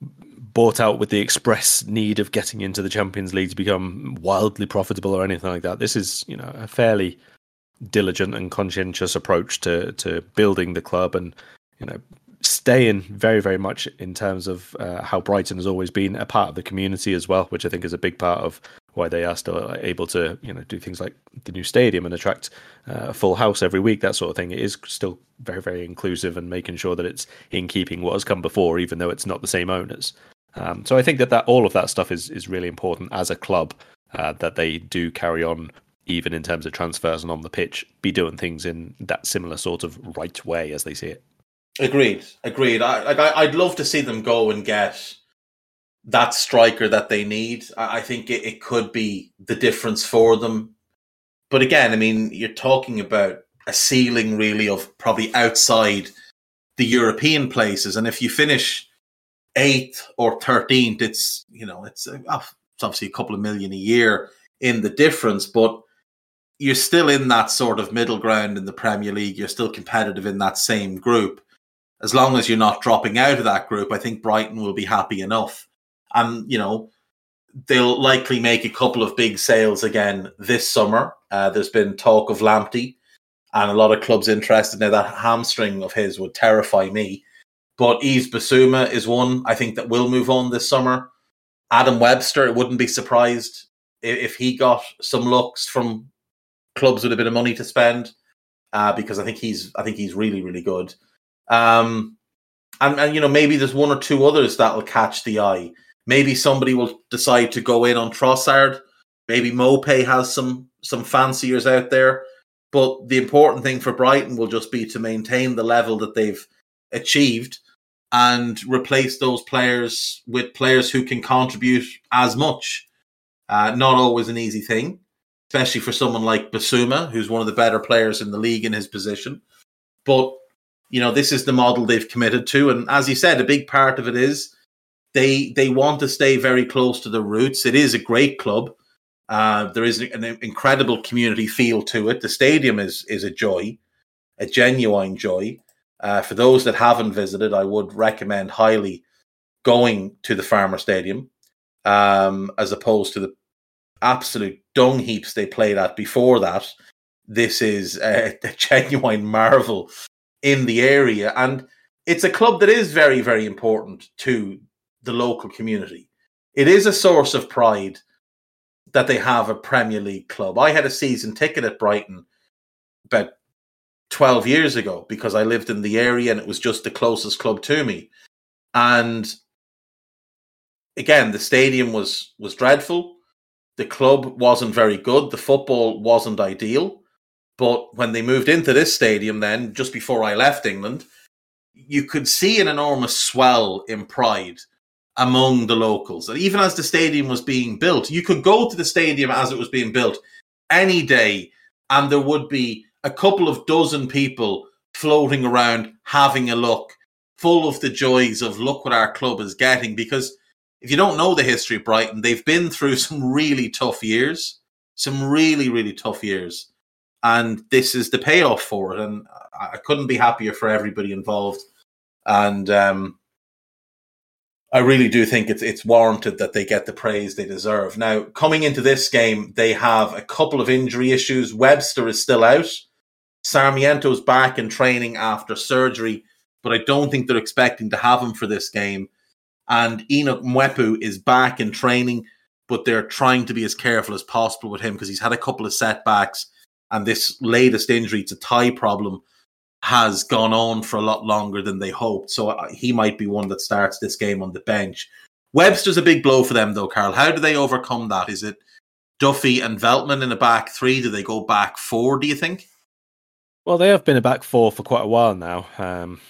bought out with the express need of getting into the Champions League to become wildly profitable or anything like that. This is, you know, a fairly diligent and conscientious approach to to building the club and you know staying very very much in terms of uh, how Brighton has always been a part of the community as well, which I think is a big part of why they are still able to you know do things like the new stadium and attract uh, a full house every week that sort of thing. It is still very very inclusive and making sure that it's in keeping what has come before even though it's not the same owners. Um, so i think that, that all of that stuff is is really important as a club uh, that they do carry on even in terms of transfers and on the pitch be doing things in that similar sort of right way as they see it. Agreed. Agreed. I, like i'd love to see them go and get that striker that they need. I think it, it could be the difference for them. But again, I mean, you're talking about a ceiling really of probably outside the European places. And if you finish eighth or 13th, it's, you know, it's, uh, it's obviously a couple of million a year in the difference, but you're still in that sort of middle ground in the Premier League. You're still competitive in that same group. As long as you're not dropping out of that group, I think Brighton will be happy enough and you know they'll likely make a couple of big sales again this summer. Uh, there's been talk of Lamptey, and a lot of clubs interested. Now that hamstring of his would terrify me, but Yves Bissouma is one I think that will move on this summer. Adam Webster, it wouldn't be surprised if he got some looks from clubs with a bit of money to spend, uh, because I think he's I think he's really really good. Um, and, and you know maybe there's one or two others that will catch the eye. Maybe somebody will decide to go in on Trossard. Maybe Maupay has some some fanciers out there. But the important thing for Brighton will just be to maintain the level that they've achieved and replace those players with players who can contribute as much. Uh, not always an easy thing, especially for someone like Bissouma, who's one of the better players in the league in his position. But you know, this is the model they've committed to, and as you said, a big part of it is they they want to stay very close to the roots. It is a great club. Uh, there is an incredible community feel to it. The stadium is is a joy, a genuine joy. Uh, for those that haven't visited, I would recommend highly going to the Falmer Stadium um, as opposed to the absolute dung heaps they played at before that. This is a, a genuine marvel in the area, and it's a club that is very, very important to the local community. It is a source of pride that they have a Premier League club. I had a season ticket at Brighton about 12 years ago because I lived in the area and it was just the closest club to me. And again, the stadium was was dreadful. The club wasn't very good. The football wasn't ideal. But when they moved into this stadium, then just before I left England, you could see an enormous swell in pride among the locals. And even as the stadium was being built, you could go to the stadium as it was being built any day, and there would be a couple of dozen people floating around having a look, full of the joys of look what our club is getting. Because if you don't know the history of Brighton, they've been through some really tough years, some really, really tough years. And this is the payoff for it. And I couldn't be happier for everybody involved. And um, I really do think it's it's warranted that they get the praise they deserve. Now, coming into this game, they have a couple of injury issues. Webster is still out. Sarmiento's back in training after surgery, but I don't think they're expecting to have him for this game. And Enoch Mwepu is back in training, but they're trying to be as careful as possible with him because he's had a couple of setbacks. And this latest injury, it's a tie problem, has gone on for a lot longer than they hoped. So uh, he might be one that starts this game on the bench. Webster's a big blow for them, though, Karl. How do they overcome that? Is it Duffy and Veltman in the back three? Do they go back four, do you think? Well, they have been a back four for quite a while now. Um,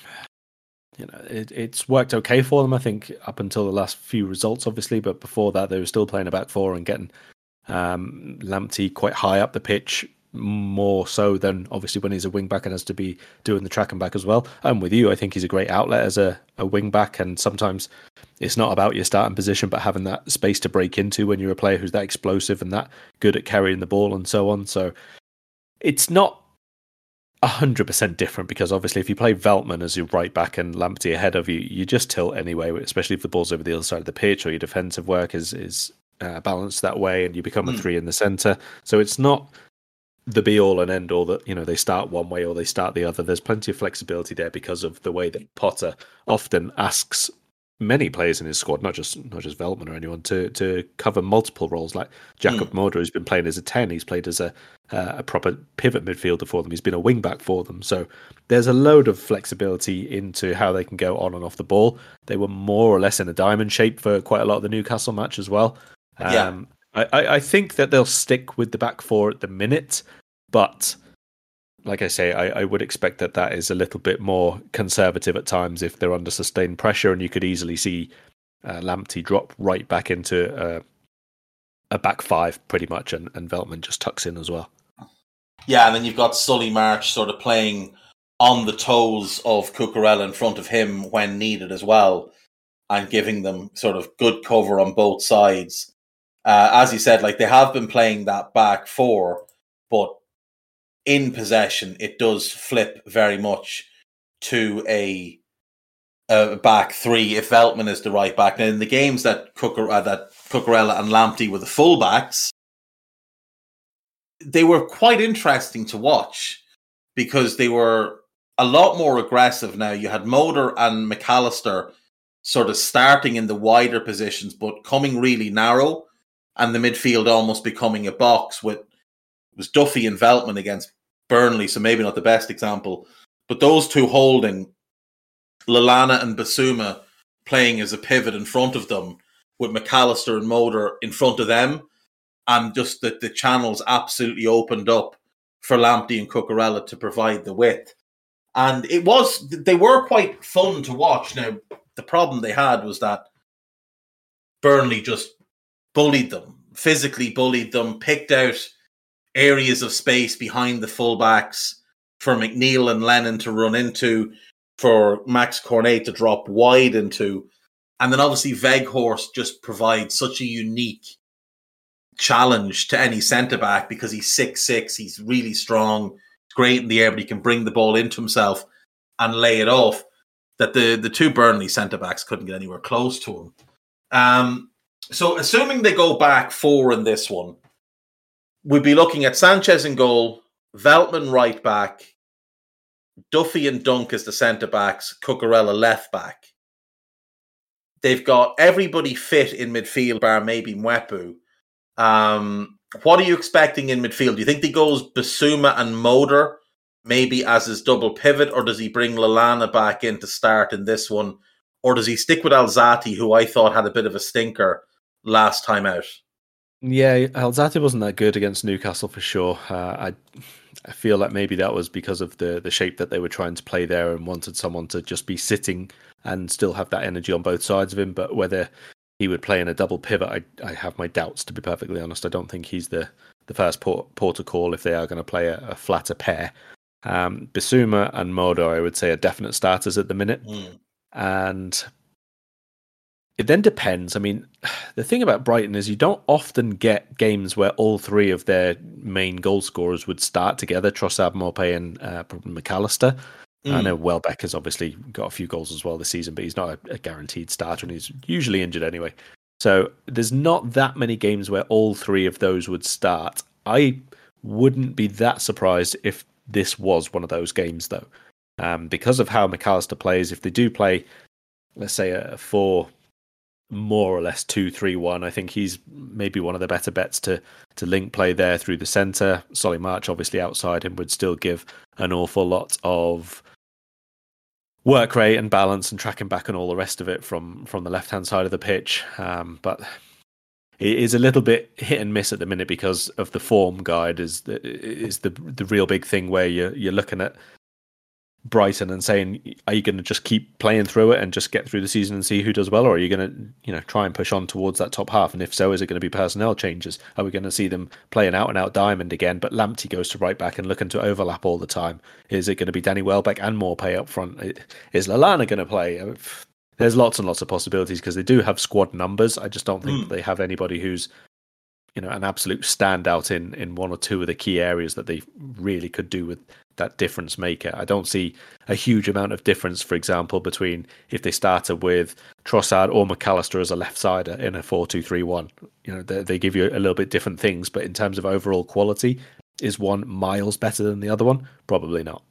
you know, it, it's worked okay for them, I think, up until the last few results, obviously. But before that, they were still playing a back four and getting um, Lamptey quite high up the pitch, more so than obviously when he's a wing back and has to be doing the track and back as well. I'm with you. I think he's a great outlet as a, a wing back, and sometimes it's not about your starting position, but having that space to break into when you're a player who's that explosive and that good at carrying the ball and so on. So it's not hundred percent different because obviously if you play Veltman as your right back and Lamptey ahead of you, you just tilt anyway, especially if the ball's over the other side of the pitch or your defensive work is is uh, balanced that way and you become a hmm. three in the center. So it's not the be all and end all that you know they start one way or they start the other. There's plenty of flexibility there because of the way that Potter often asks many players in his squad, not just not just Veltman or anyone, to to cover multiple roles. Like Jacob mm. Moder, who's been playing as a ten, he's played as a uh, a proper pivot midfielder for them. He's been a wing back for them. So there's a load of flexibility into how they can go on and off the ball. They were more or less in a diamond shape for quite a lot of the Newcastle match as well. Um, yeah. I, I think that they'll stick with the back four at the minute. But like I say, I, I, would expect that that is a little bit more conservative at times if they're under sustained pressure, and you could easily see uh, Lamptey drop right back into uh, a back five pretty much, and, and Veltman just tucks in as well. Yeah, and then you've got Solly March sort of playing on the toes of Cucurella in front of him when needed as well, and giving them sort of good cover on both sides. Uh, as you said, like they have been playing that back four, but in possession, it does flip very much to a, a back three if Veltman is the right back. Now, in the games that Cucur- uh, that Cucurella and Lamptey were the fullbacks, they were quite interesting to watch because they were a lot more aggressive now. You had Moder and Mac Allister sort of starting in the wider positions, but coming really narrow, and the midfield almost becoming a box with was Duffy and Veltman against Burnley, so maybe not the best example. But those two holding Lallana and Bissouma playing as a pivot in front of them, with Mac Allister and Moder in front of them, and just that the channels absolutely opened up for Lamptey and Cucurella to provide the width. And it was they were quite fun to watch. Now the problem they had was that Burnley just bullied them, physically bullied them, picked out areas of space behind the fullbacks for McNeil and Lennon to run into, for Max Cornet to drop wide into. And then obviously Weghorst just provides such a unique challenge to any centre back because he's six six, he's really strong, great in the air, but he can bring the ball into himself and lay it off. That the the two Burnley centre backs couldn't get anywhere close to him. Um, so assuming they go back four in this one, we'd be looking at Sanchez in goal, Veltman right back, Duffy and Dunk as the centre backs, Cucurella left back. They've got everybody fit in midfield, bar maybe Mwepu. Um, what are you expecting in midfield? Do you think he goes Bissouma and Moder maybe as his double pivot, or does he bring Lallana back in to start in this one? Or does he stick with Alzate, who I thought had a bit of a stinker last time out? Yeah, Alzate wasn't that good against Newcastle for sure. Uh, I I feel like maybe that was because of the the shape that they were trying to play there and wanted someone to just be sitting and still have that energy on both sides of him. But whether he would play in a double pivot, I I have my doubts to be perfectly honest. I don't think he's the the first port, port to call if they are going to play a, a flatter pair. Um, Bissouma and Moder, I would say, are definite starters at the minute. Mm. and it then depends. I mean, the thing about Brighton is you don't often get games where all three of their main goal scorers would start together: Trossard, Maupay, and uh, probably Mac Mm. I know Welbeck has obviously got a few goals as well this season, but he's not a, a guaranteed starter, and he's usually injured anyway. So there's not that many games where all three of those would start. I wouldn't be that surprised if this was one of those games, though, um, because of how Mac Allister plays. If they do play, let's say a four, more or less two three one, I think he's maybe one of the better bets to to link play there through the centre. Solly March, obviously outside him, would still give an awful lot of work rate and balance and tracking back and all the rest of it from from the left hand side of the pitch. Um, but it is a little bit hit and miss at the minute because of the form guide is the, is the the real big thing where you're you're looking at Brighton and saying, are you going to just keep playing through it and just get through the season and see who does well, or are you going to, you know, try and push on towards that top half? And if so, is it going to be personnel changes? Are we going to see them playing out and out diamond again? But Lamptey goes to right back and looking to overlap all the time. Is it going to be Danny Welbeck and Maupay up front? Is Lallana going to play? There's lots and lots of possibilities because they do have squad numbers. I just don't think mm. they have anybody who's you know an absolute standout in in one or two of the key areas that they really could do with that difference maker. I don't see a huge amount of difference, for example, between if they started with Trossard or Mac Allister as a left sider in a four-two-three-one. You know, they, they give you a little bit different things, but in terms of overall quality, is one miles better than the other one? Probably not.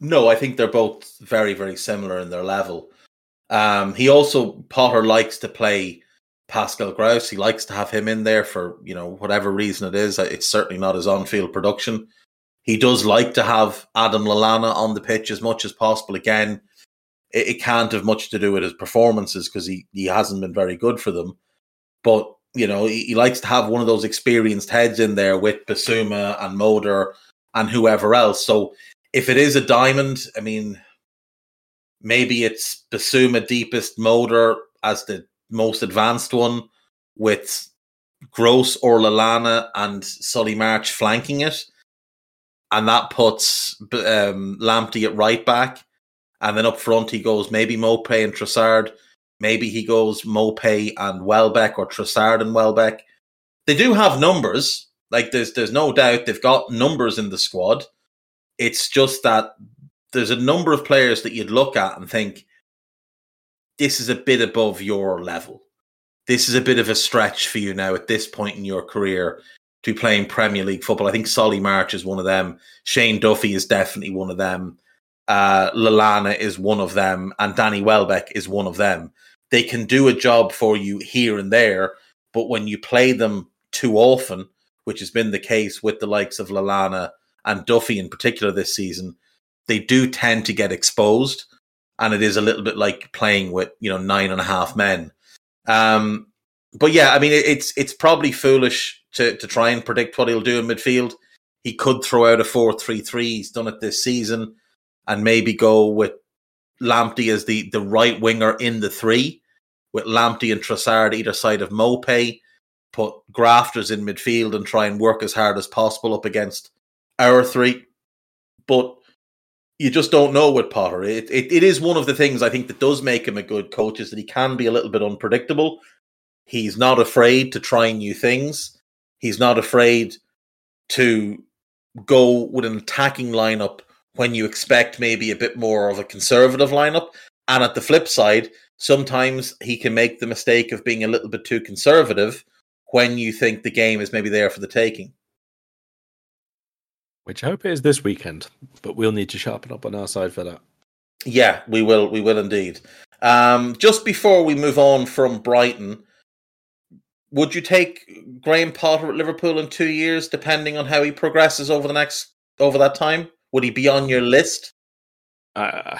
No, I think they're both very, very similar in their level. Um, he also Potter likes to play Pascal Gross. He likes to have him in there for you know whatever reason it is. Uh, it's certainly not his on-field production. He does like to have Adam Lallana on the pitch as much as possible. Again, it, it can't have much to do with his performances because he, he hasn't been very good for them. But, you know, he, he, likes to have one of those experienced heads in there with Bissouma and Moder and whoever else. So if it is a diamond, I mean, maybe it's Bissouma deepest Moder as the most advanced one with Gross or Lallana and Solly March flanking it and that puts um, Lamptey at right back, and then up front he goes maybe Maupay and Trossard, maybe he goes Maupay and Welbeck or Trossard and Welbeck. They do have numbers, like there's there's no doubt they've got numbers in the squad. It's just that there's a number of players that you'd look at and think this is a bit above your level. This is a bit of a stretch for you now at this point in your career to be playing Premier League football. I think Solly March is one of them. Shane Duffy is definitely one of them. Uh, Lallana is one of them, and Danny Welbeck is one of them. They can do a job for you here and there, but when you play them too often, which has been the case with the likes of Lallana and Duffy in particular this season, they do tend to get exposed, and it is a little bit like playing with you know nine and a half men. Um, but yeah, I mean, it's it's probably foolish to, to try and predict what he'll do in midfield. He could throw out a 4 3 3. He's done it this season and maybe go with Lamptey as the, the right winger in the three, with Lamptey and Trossard either side of Maupay, put grafters in midfield and try and work as hard as possible up against our three. But you just don't know with Potter. It, it, it is one of the things I think that does make him a good coach is that he can be a little bit unpredictable. He's not afraid to try new things. He's not afraid to go with an attacking lineup when you expect maybe a bit more of a conservative lineup. And at the flip side, sometimes he can make the mistake of being a little bit too conservative when you think the game is maybe there for the taking. Which I hope it is this weekend, but we'll need to sharpen up on our side for that. Yeah, we will. We will indeed. Um, just before we move on from Brighton, would you take Graham Potter at Liverpool in two years, depending on how he progresses over the next over that time? Would he be on your list? Uh,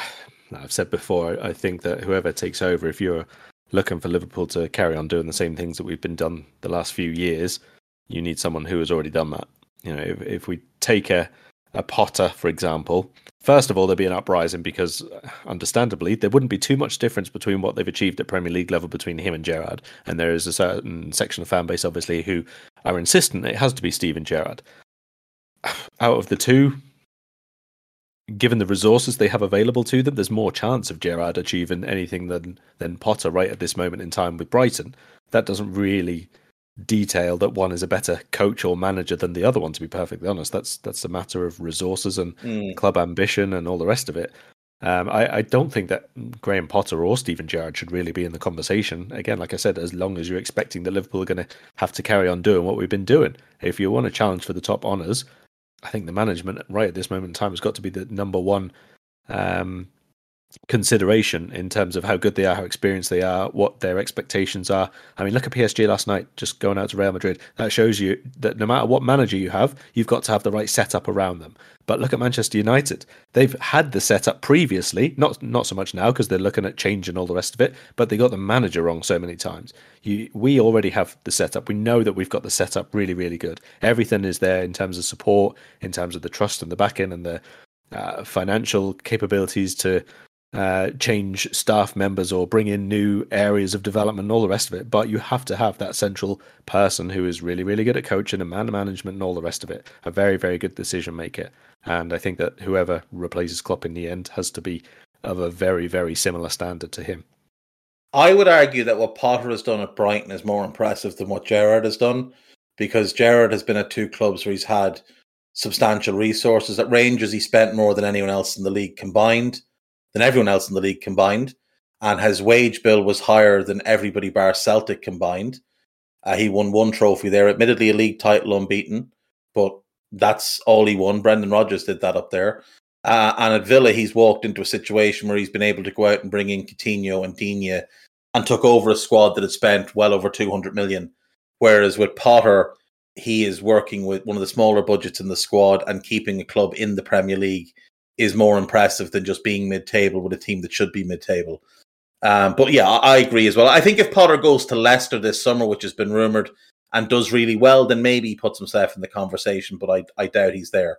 I've said before. I think that whoever takes over, if you're looking for Liverpool to carry on doing the same things that we've been done the last few years, you need someone who has already done that. You know, if, if we take a a Potter, for example, first of all, there'd be an uprising because, uh, understandably, there wouldn't be too much difference between what they've achieved at Premier League level between him and Gerrard. And there is a certain section of fan base, obviously, who are insistent it has to be Steven Gerrard. Out of the two, given the resources they have available to them, there's more chance of Gerrard achieving anything than than Potter right at this moment in time with Brighton. That doesn't really detail that one is a better coach or manager than the other one. To be perfectly honest, that's that's a matter of resources and mm. club ambition and all the rest of it. Um, I, I, don't think that Graham Potter or Steven Gerrard should really be in the conversation. Again, like I said, as long as you're expecting that Liverpool are going to have to carry on doing what we've been doing. If you want a challenge for the top honours, I think the management right at this moment in time has got to be the number one um, consideration in terms of how good they are, how experienced they are, what their expectations are. I mean, look at PSG last night, just going out to Real Madrid. That shows you that no matter what manager you have, you've got to have the right setup around them. But look at Manchester United. They've had the setup previously, not not so much now because they're looking at change and all the rest of it, but they got the manager wrong so many times. You, we already have the setup. We know that we've got the setup really, really good. Everything is there in terms of support, in terms of the trust and the backing and the uh, financial capabilities to uh, change staff members or bring in new areas of development and all the rest of it. But you have to have that central person who is really, really good at coaching and man management and all the rest of it. A very, very good decision maker. And I think that whoever replaces Klopp in the end has to be of a very, very similar standard to him. I would argue that what Potter has done at Brighton is more impressive than what Gerrard has done because Gerrard has been at two clubs where he's had substantial resources. At Rangers, he spent more than anyone else in the league combined than everyone else in the league combined, and his wage bill was higher than everybody bar Celtic combined. Uh, he won one trophy there, admittedly a league title unbeaten, but that's all he won. Brendan Rodgers did that up there. Uh, and at Villa, he's walked into a situation where he's been able to go out and bring in Coutinho and Digne and took over a squad that had spent well over 200 million. Whereas with Potter, he is working with one of the smaller budgets in the squad and keeping a club in the Premier League is more impressive than just being mid-table with a team that should be mid-table. Um, but yeah, I, I agree as well. I think if Potter goes to Leicester this summer, which has been rumored, and does really well, then maybe he puts himself in the conversation. But I, I doubt he's there.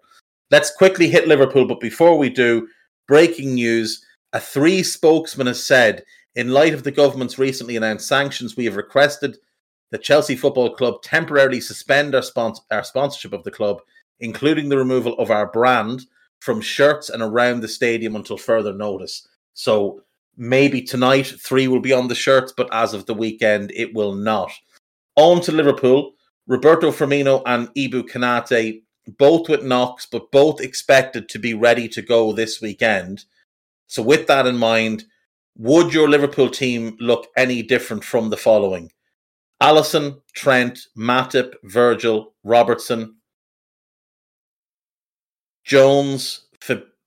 Let's quickly hit Liverpool. But before we do, breaking news: a three spokesman has said, in light of the government's recently announced sanctions, we have requested the Chelsea Football Club temporarily suspend our, spons- our sponsorship of the club, including the removal of our brand from shirts and around the stadium until further notice. So maybe tonight three will be on the shirts, but as of the weekend, it will not. On to Liverpool. Roberto Firmino and Ibou Konate, both with knocks, but both expected to be ready to go this weekend. So, with that in mind, would your Liverpool team look any different from the following? Alisson, Trent, Matip, Virgil, Robertson, Jones,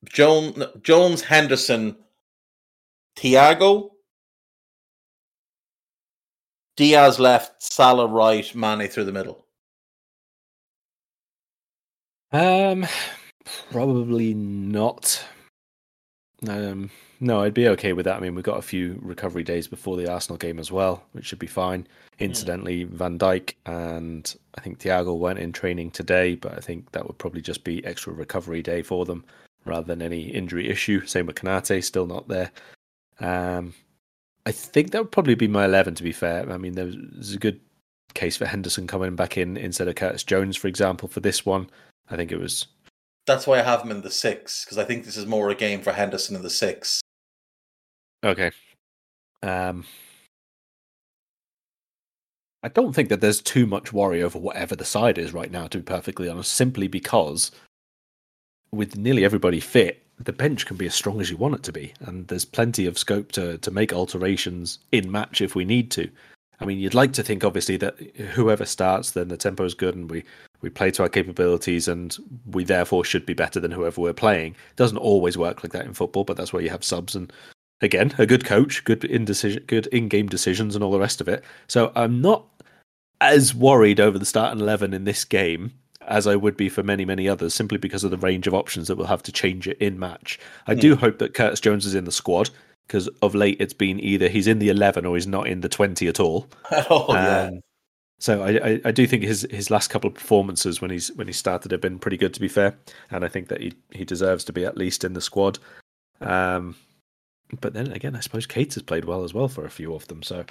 Jones, Jones, Henderson, Thiago, Diaz left, Salah right, Mane through the middle. Um, probably not. Um, no, I'd be okay with that. I mean, we've got a few recovery days before the Arsenal game as well, which should be fine. Incidentally, Van Dijk and I think Thiago went in training today, but I think that would probably just be extra recovery day for them rather than any injury issue. Same with Konate, still not there. Um, I think that would probably be my 11, to be fair. I mean, there's a good case for Henderson coming back in instead of Curtis Jones, for example, for this one. I think it was. That's why I have him in the six, because I think this is more a game for Henderson in the six. Okay. Um, I don't think that there's too much worry over whatever the side is right now, to be perfectly honest, simply because with nearly everybody fit, the bench can be as strong as you want it to be. And there's plenty of scope to, to make alterations in match if we need to. I mean, you'd like to think, obviously, that whoever starts, then the tempo is good and we, we play to our capabilities and we therefore should be better than whoever we're playing. It doesn't always work like that in football, but that's where you have subs and again, a good coach, good in decision, good in-game decisions, and all the rest of it. So I'm not as worried over the starting eleven in this game as I would be for many, many others, simply because of the range of options that we'll have to change it in match. I do hmm. hope that Curtis Jones is in the squad because of late it's been either he's in the eleven or he's not in the twenty at all. oh, um, yeah. So I, I, I, do think his his last couple of performances when he's when he started have been pretty good to be fair, and I think that he he deserves to be at least in the squad. Um, but then again, I suppose Keita has played well as well for a few of them. So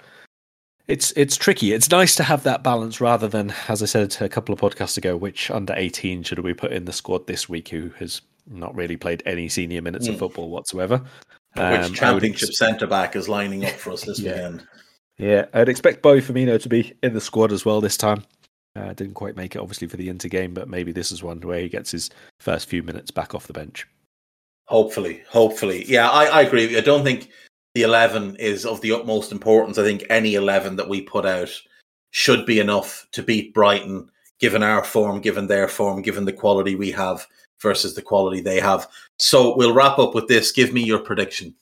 it's it's tricky. It's nice to have that balance rather than, as I said a couple of podcasts ago, which under eighteen should we put in the squad this week who has not really played any senior minutes mm. of hmm. football whatsoever. Um, Which championship centre back is lining up for us this yeah. weekend? Yeah, I'd expect Bobby Firmino to be in the squad as well this time. Uh, didn't quite make it, obviously, for the Inter game, but maybe this is one where he gets his first few minutes back off the bench. Hopefully, hopefully. Yeah, I, I agree. I don't think the 11 is of the utmost importance. I think any 11 that we put out should be enough to beat Brighton, given our form, given their form, given the quality we have versus the quality they have. So we'll wrap up with this. Give me your prediction.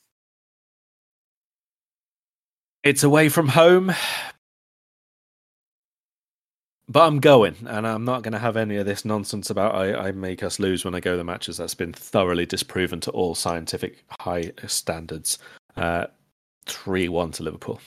It's away from home, but I'm going, and I'm not going to have any of this nonsense about I, I make us lose when I go to the matches. That's been thoroughly disproven to all scientific high standards. Uh, three one to Liverpool.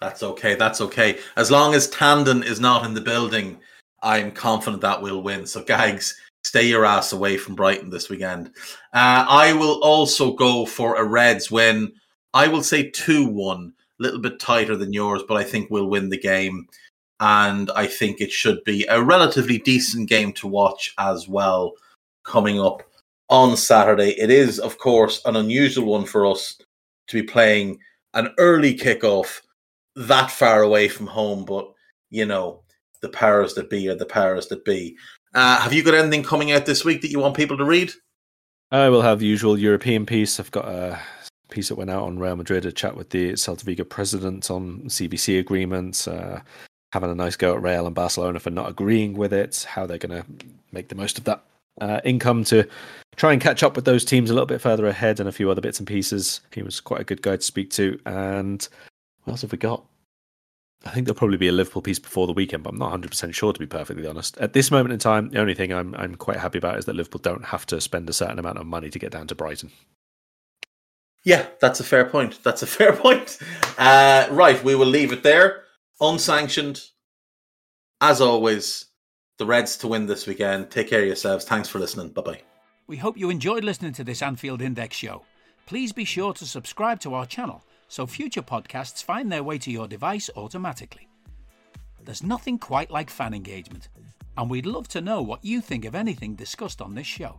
That's okay. That's okay. As long as Tandon is not in the building, I'm confident that we'll win. So, Gags, stay your ass away from Brighton this weekend. Uh, I will also go for a Reds win. I will say 2 1, a little bit tighter than yours, but I think we'll win the game. And I think it should be a relatively decent game to watch as well coming up on Saturday. It is, of course, an unusual one for us to be playing an early kickoff that far away from home, but you know, the powers that be are the powers that be. Uh, have you got anything coming out this week that you want people to read? I will have the usual European piece. I've got a piece that went out on Real Madrid, a chat with the Celta president on CVC agreements, uh, having a nice go at Real and Barcelona for not agreeing with it, how they're going to make the most of that uh, income to try and catch up with those teams a little bit further ahead, and a few other bits and pieces. He was quite a good guy to speak to. And what else have we got? I think there'll probably be a Liverpool piece before the weekend, but I'm not 100% sure to be perfectly honest. At this moment in time, the only thing I'm I'm quite happy about is that Liverpool don't have to spend a certain amount of money to get down to Brighton. Yeah, that's a fair point. That's a fair point. Uh, right, we will leave it there. Unsanctioned, as always, the Reds to win this weekend. Take care of yourselves. Thanks for listening. Bye bye. We hope you enjoyed listening to this Anfield Index show. Please be sure to subscribe to our channel so future podcasts find their way to your device automatically. There's nothing quite like fan engagement, and we'd love to know what you think of anything discussed on this show.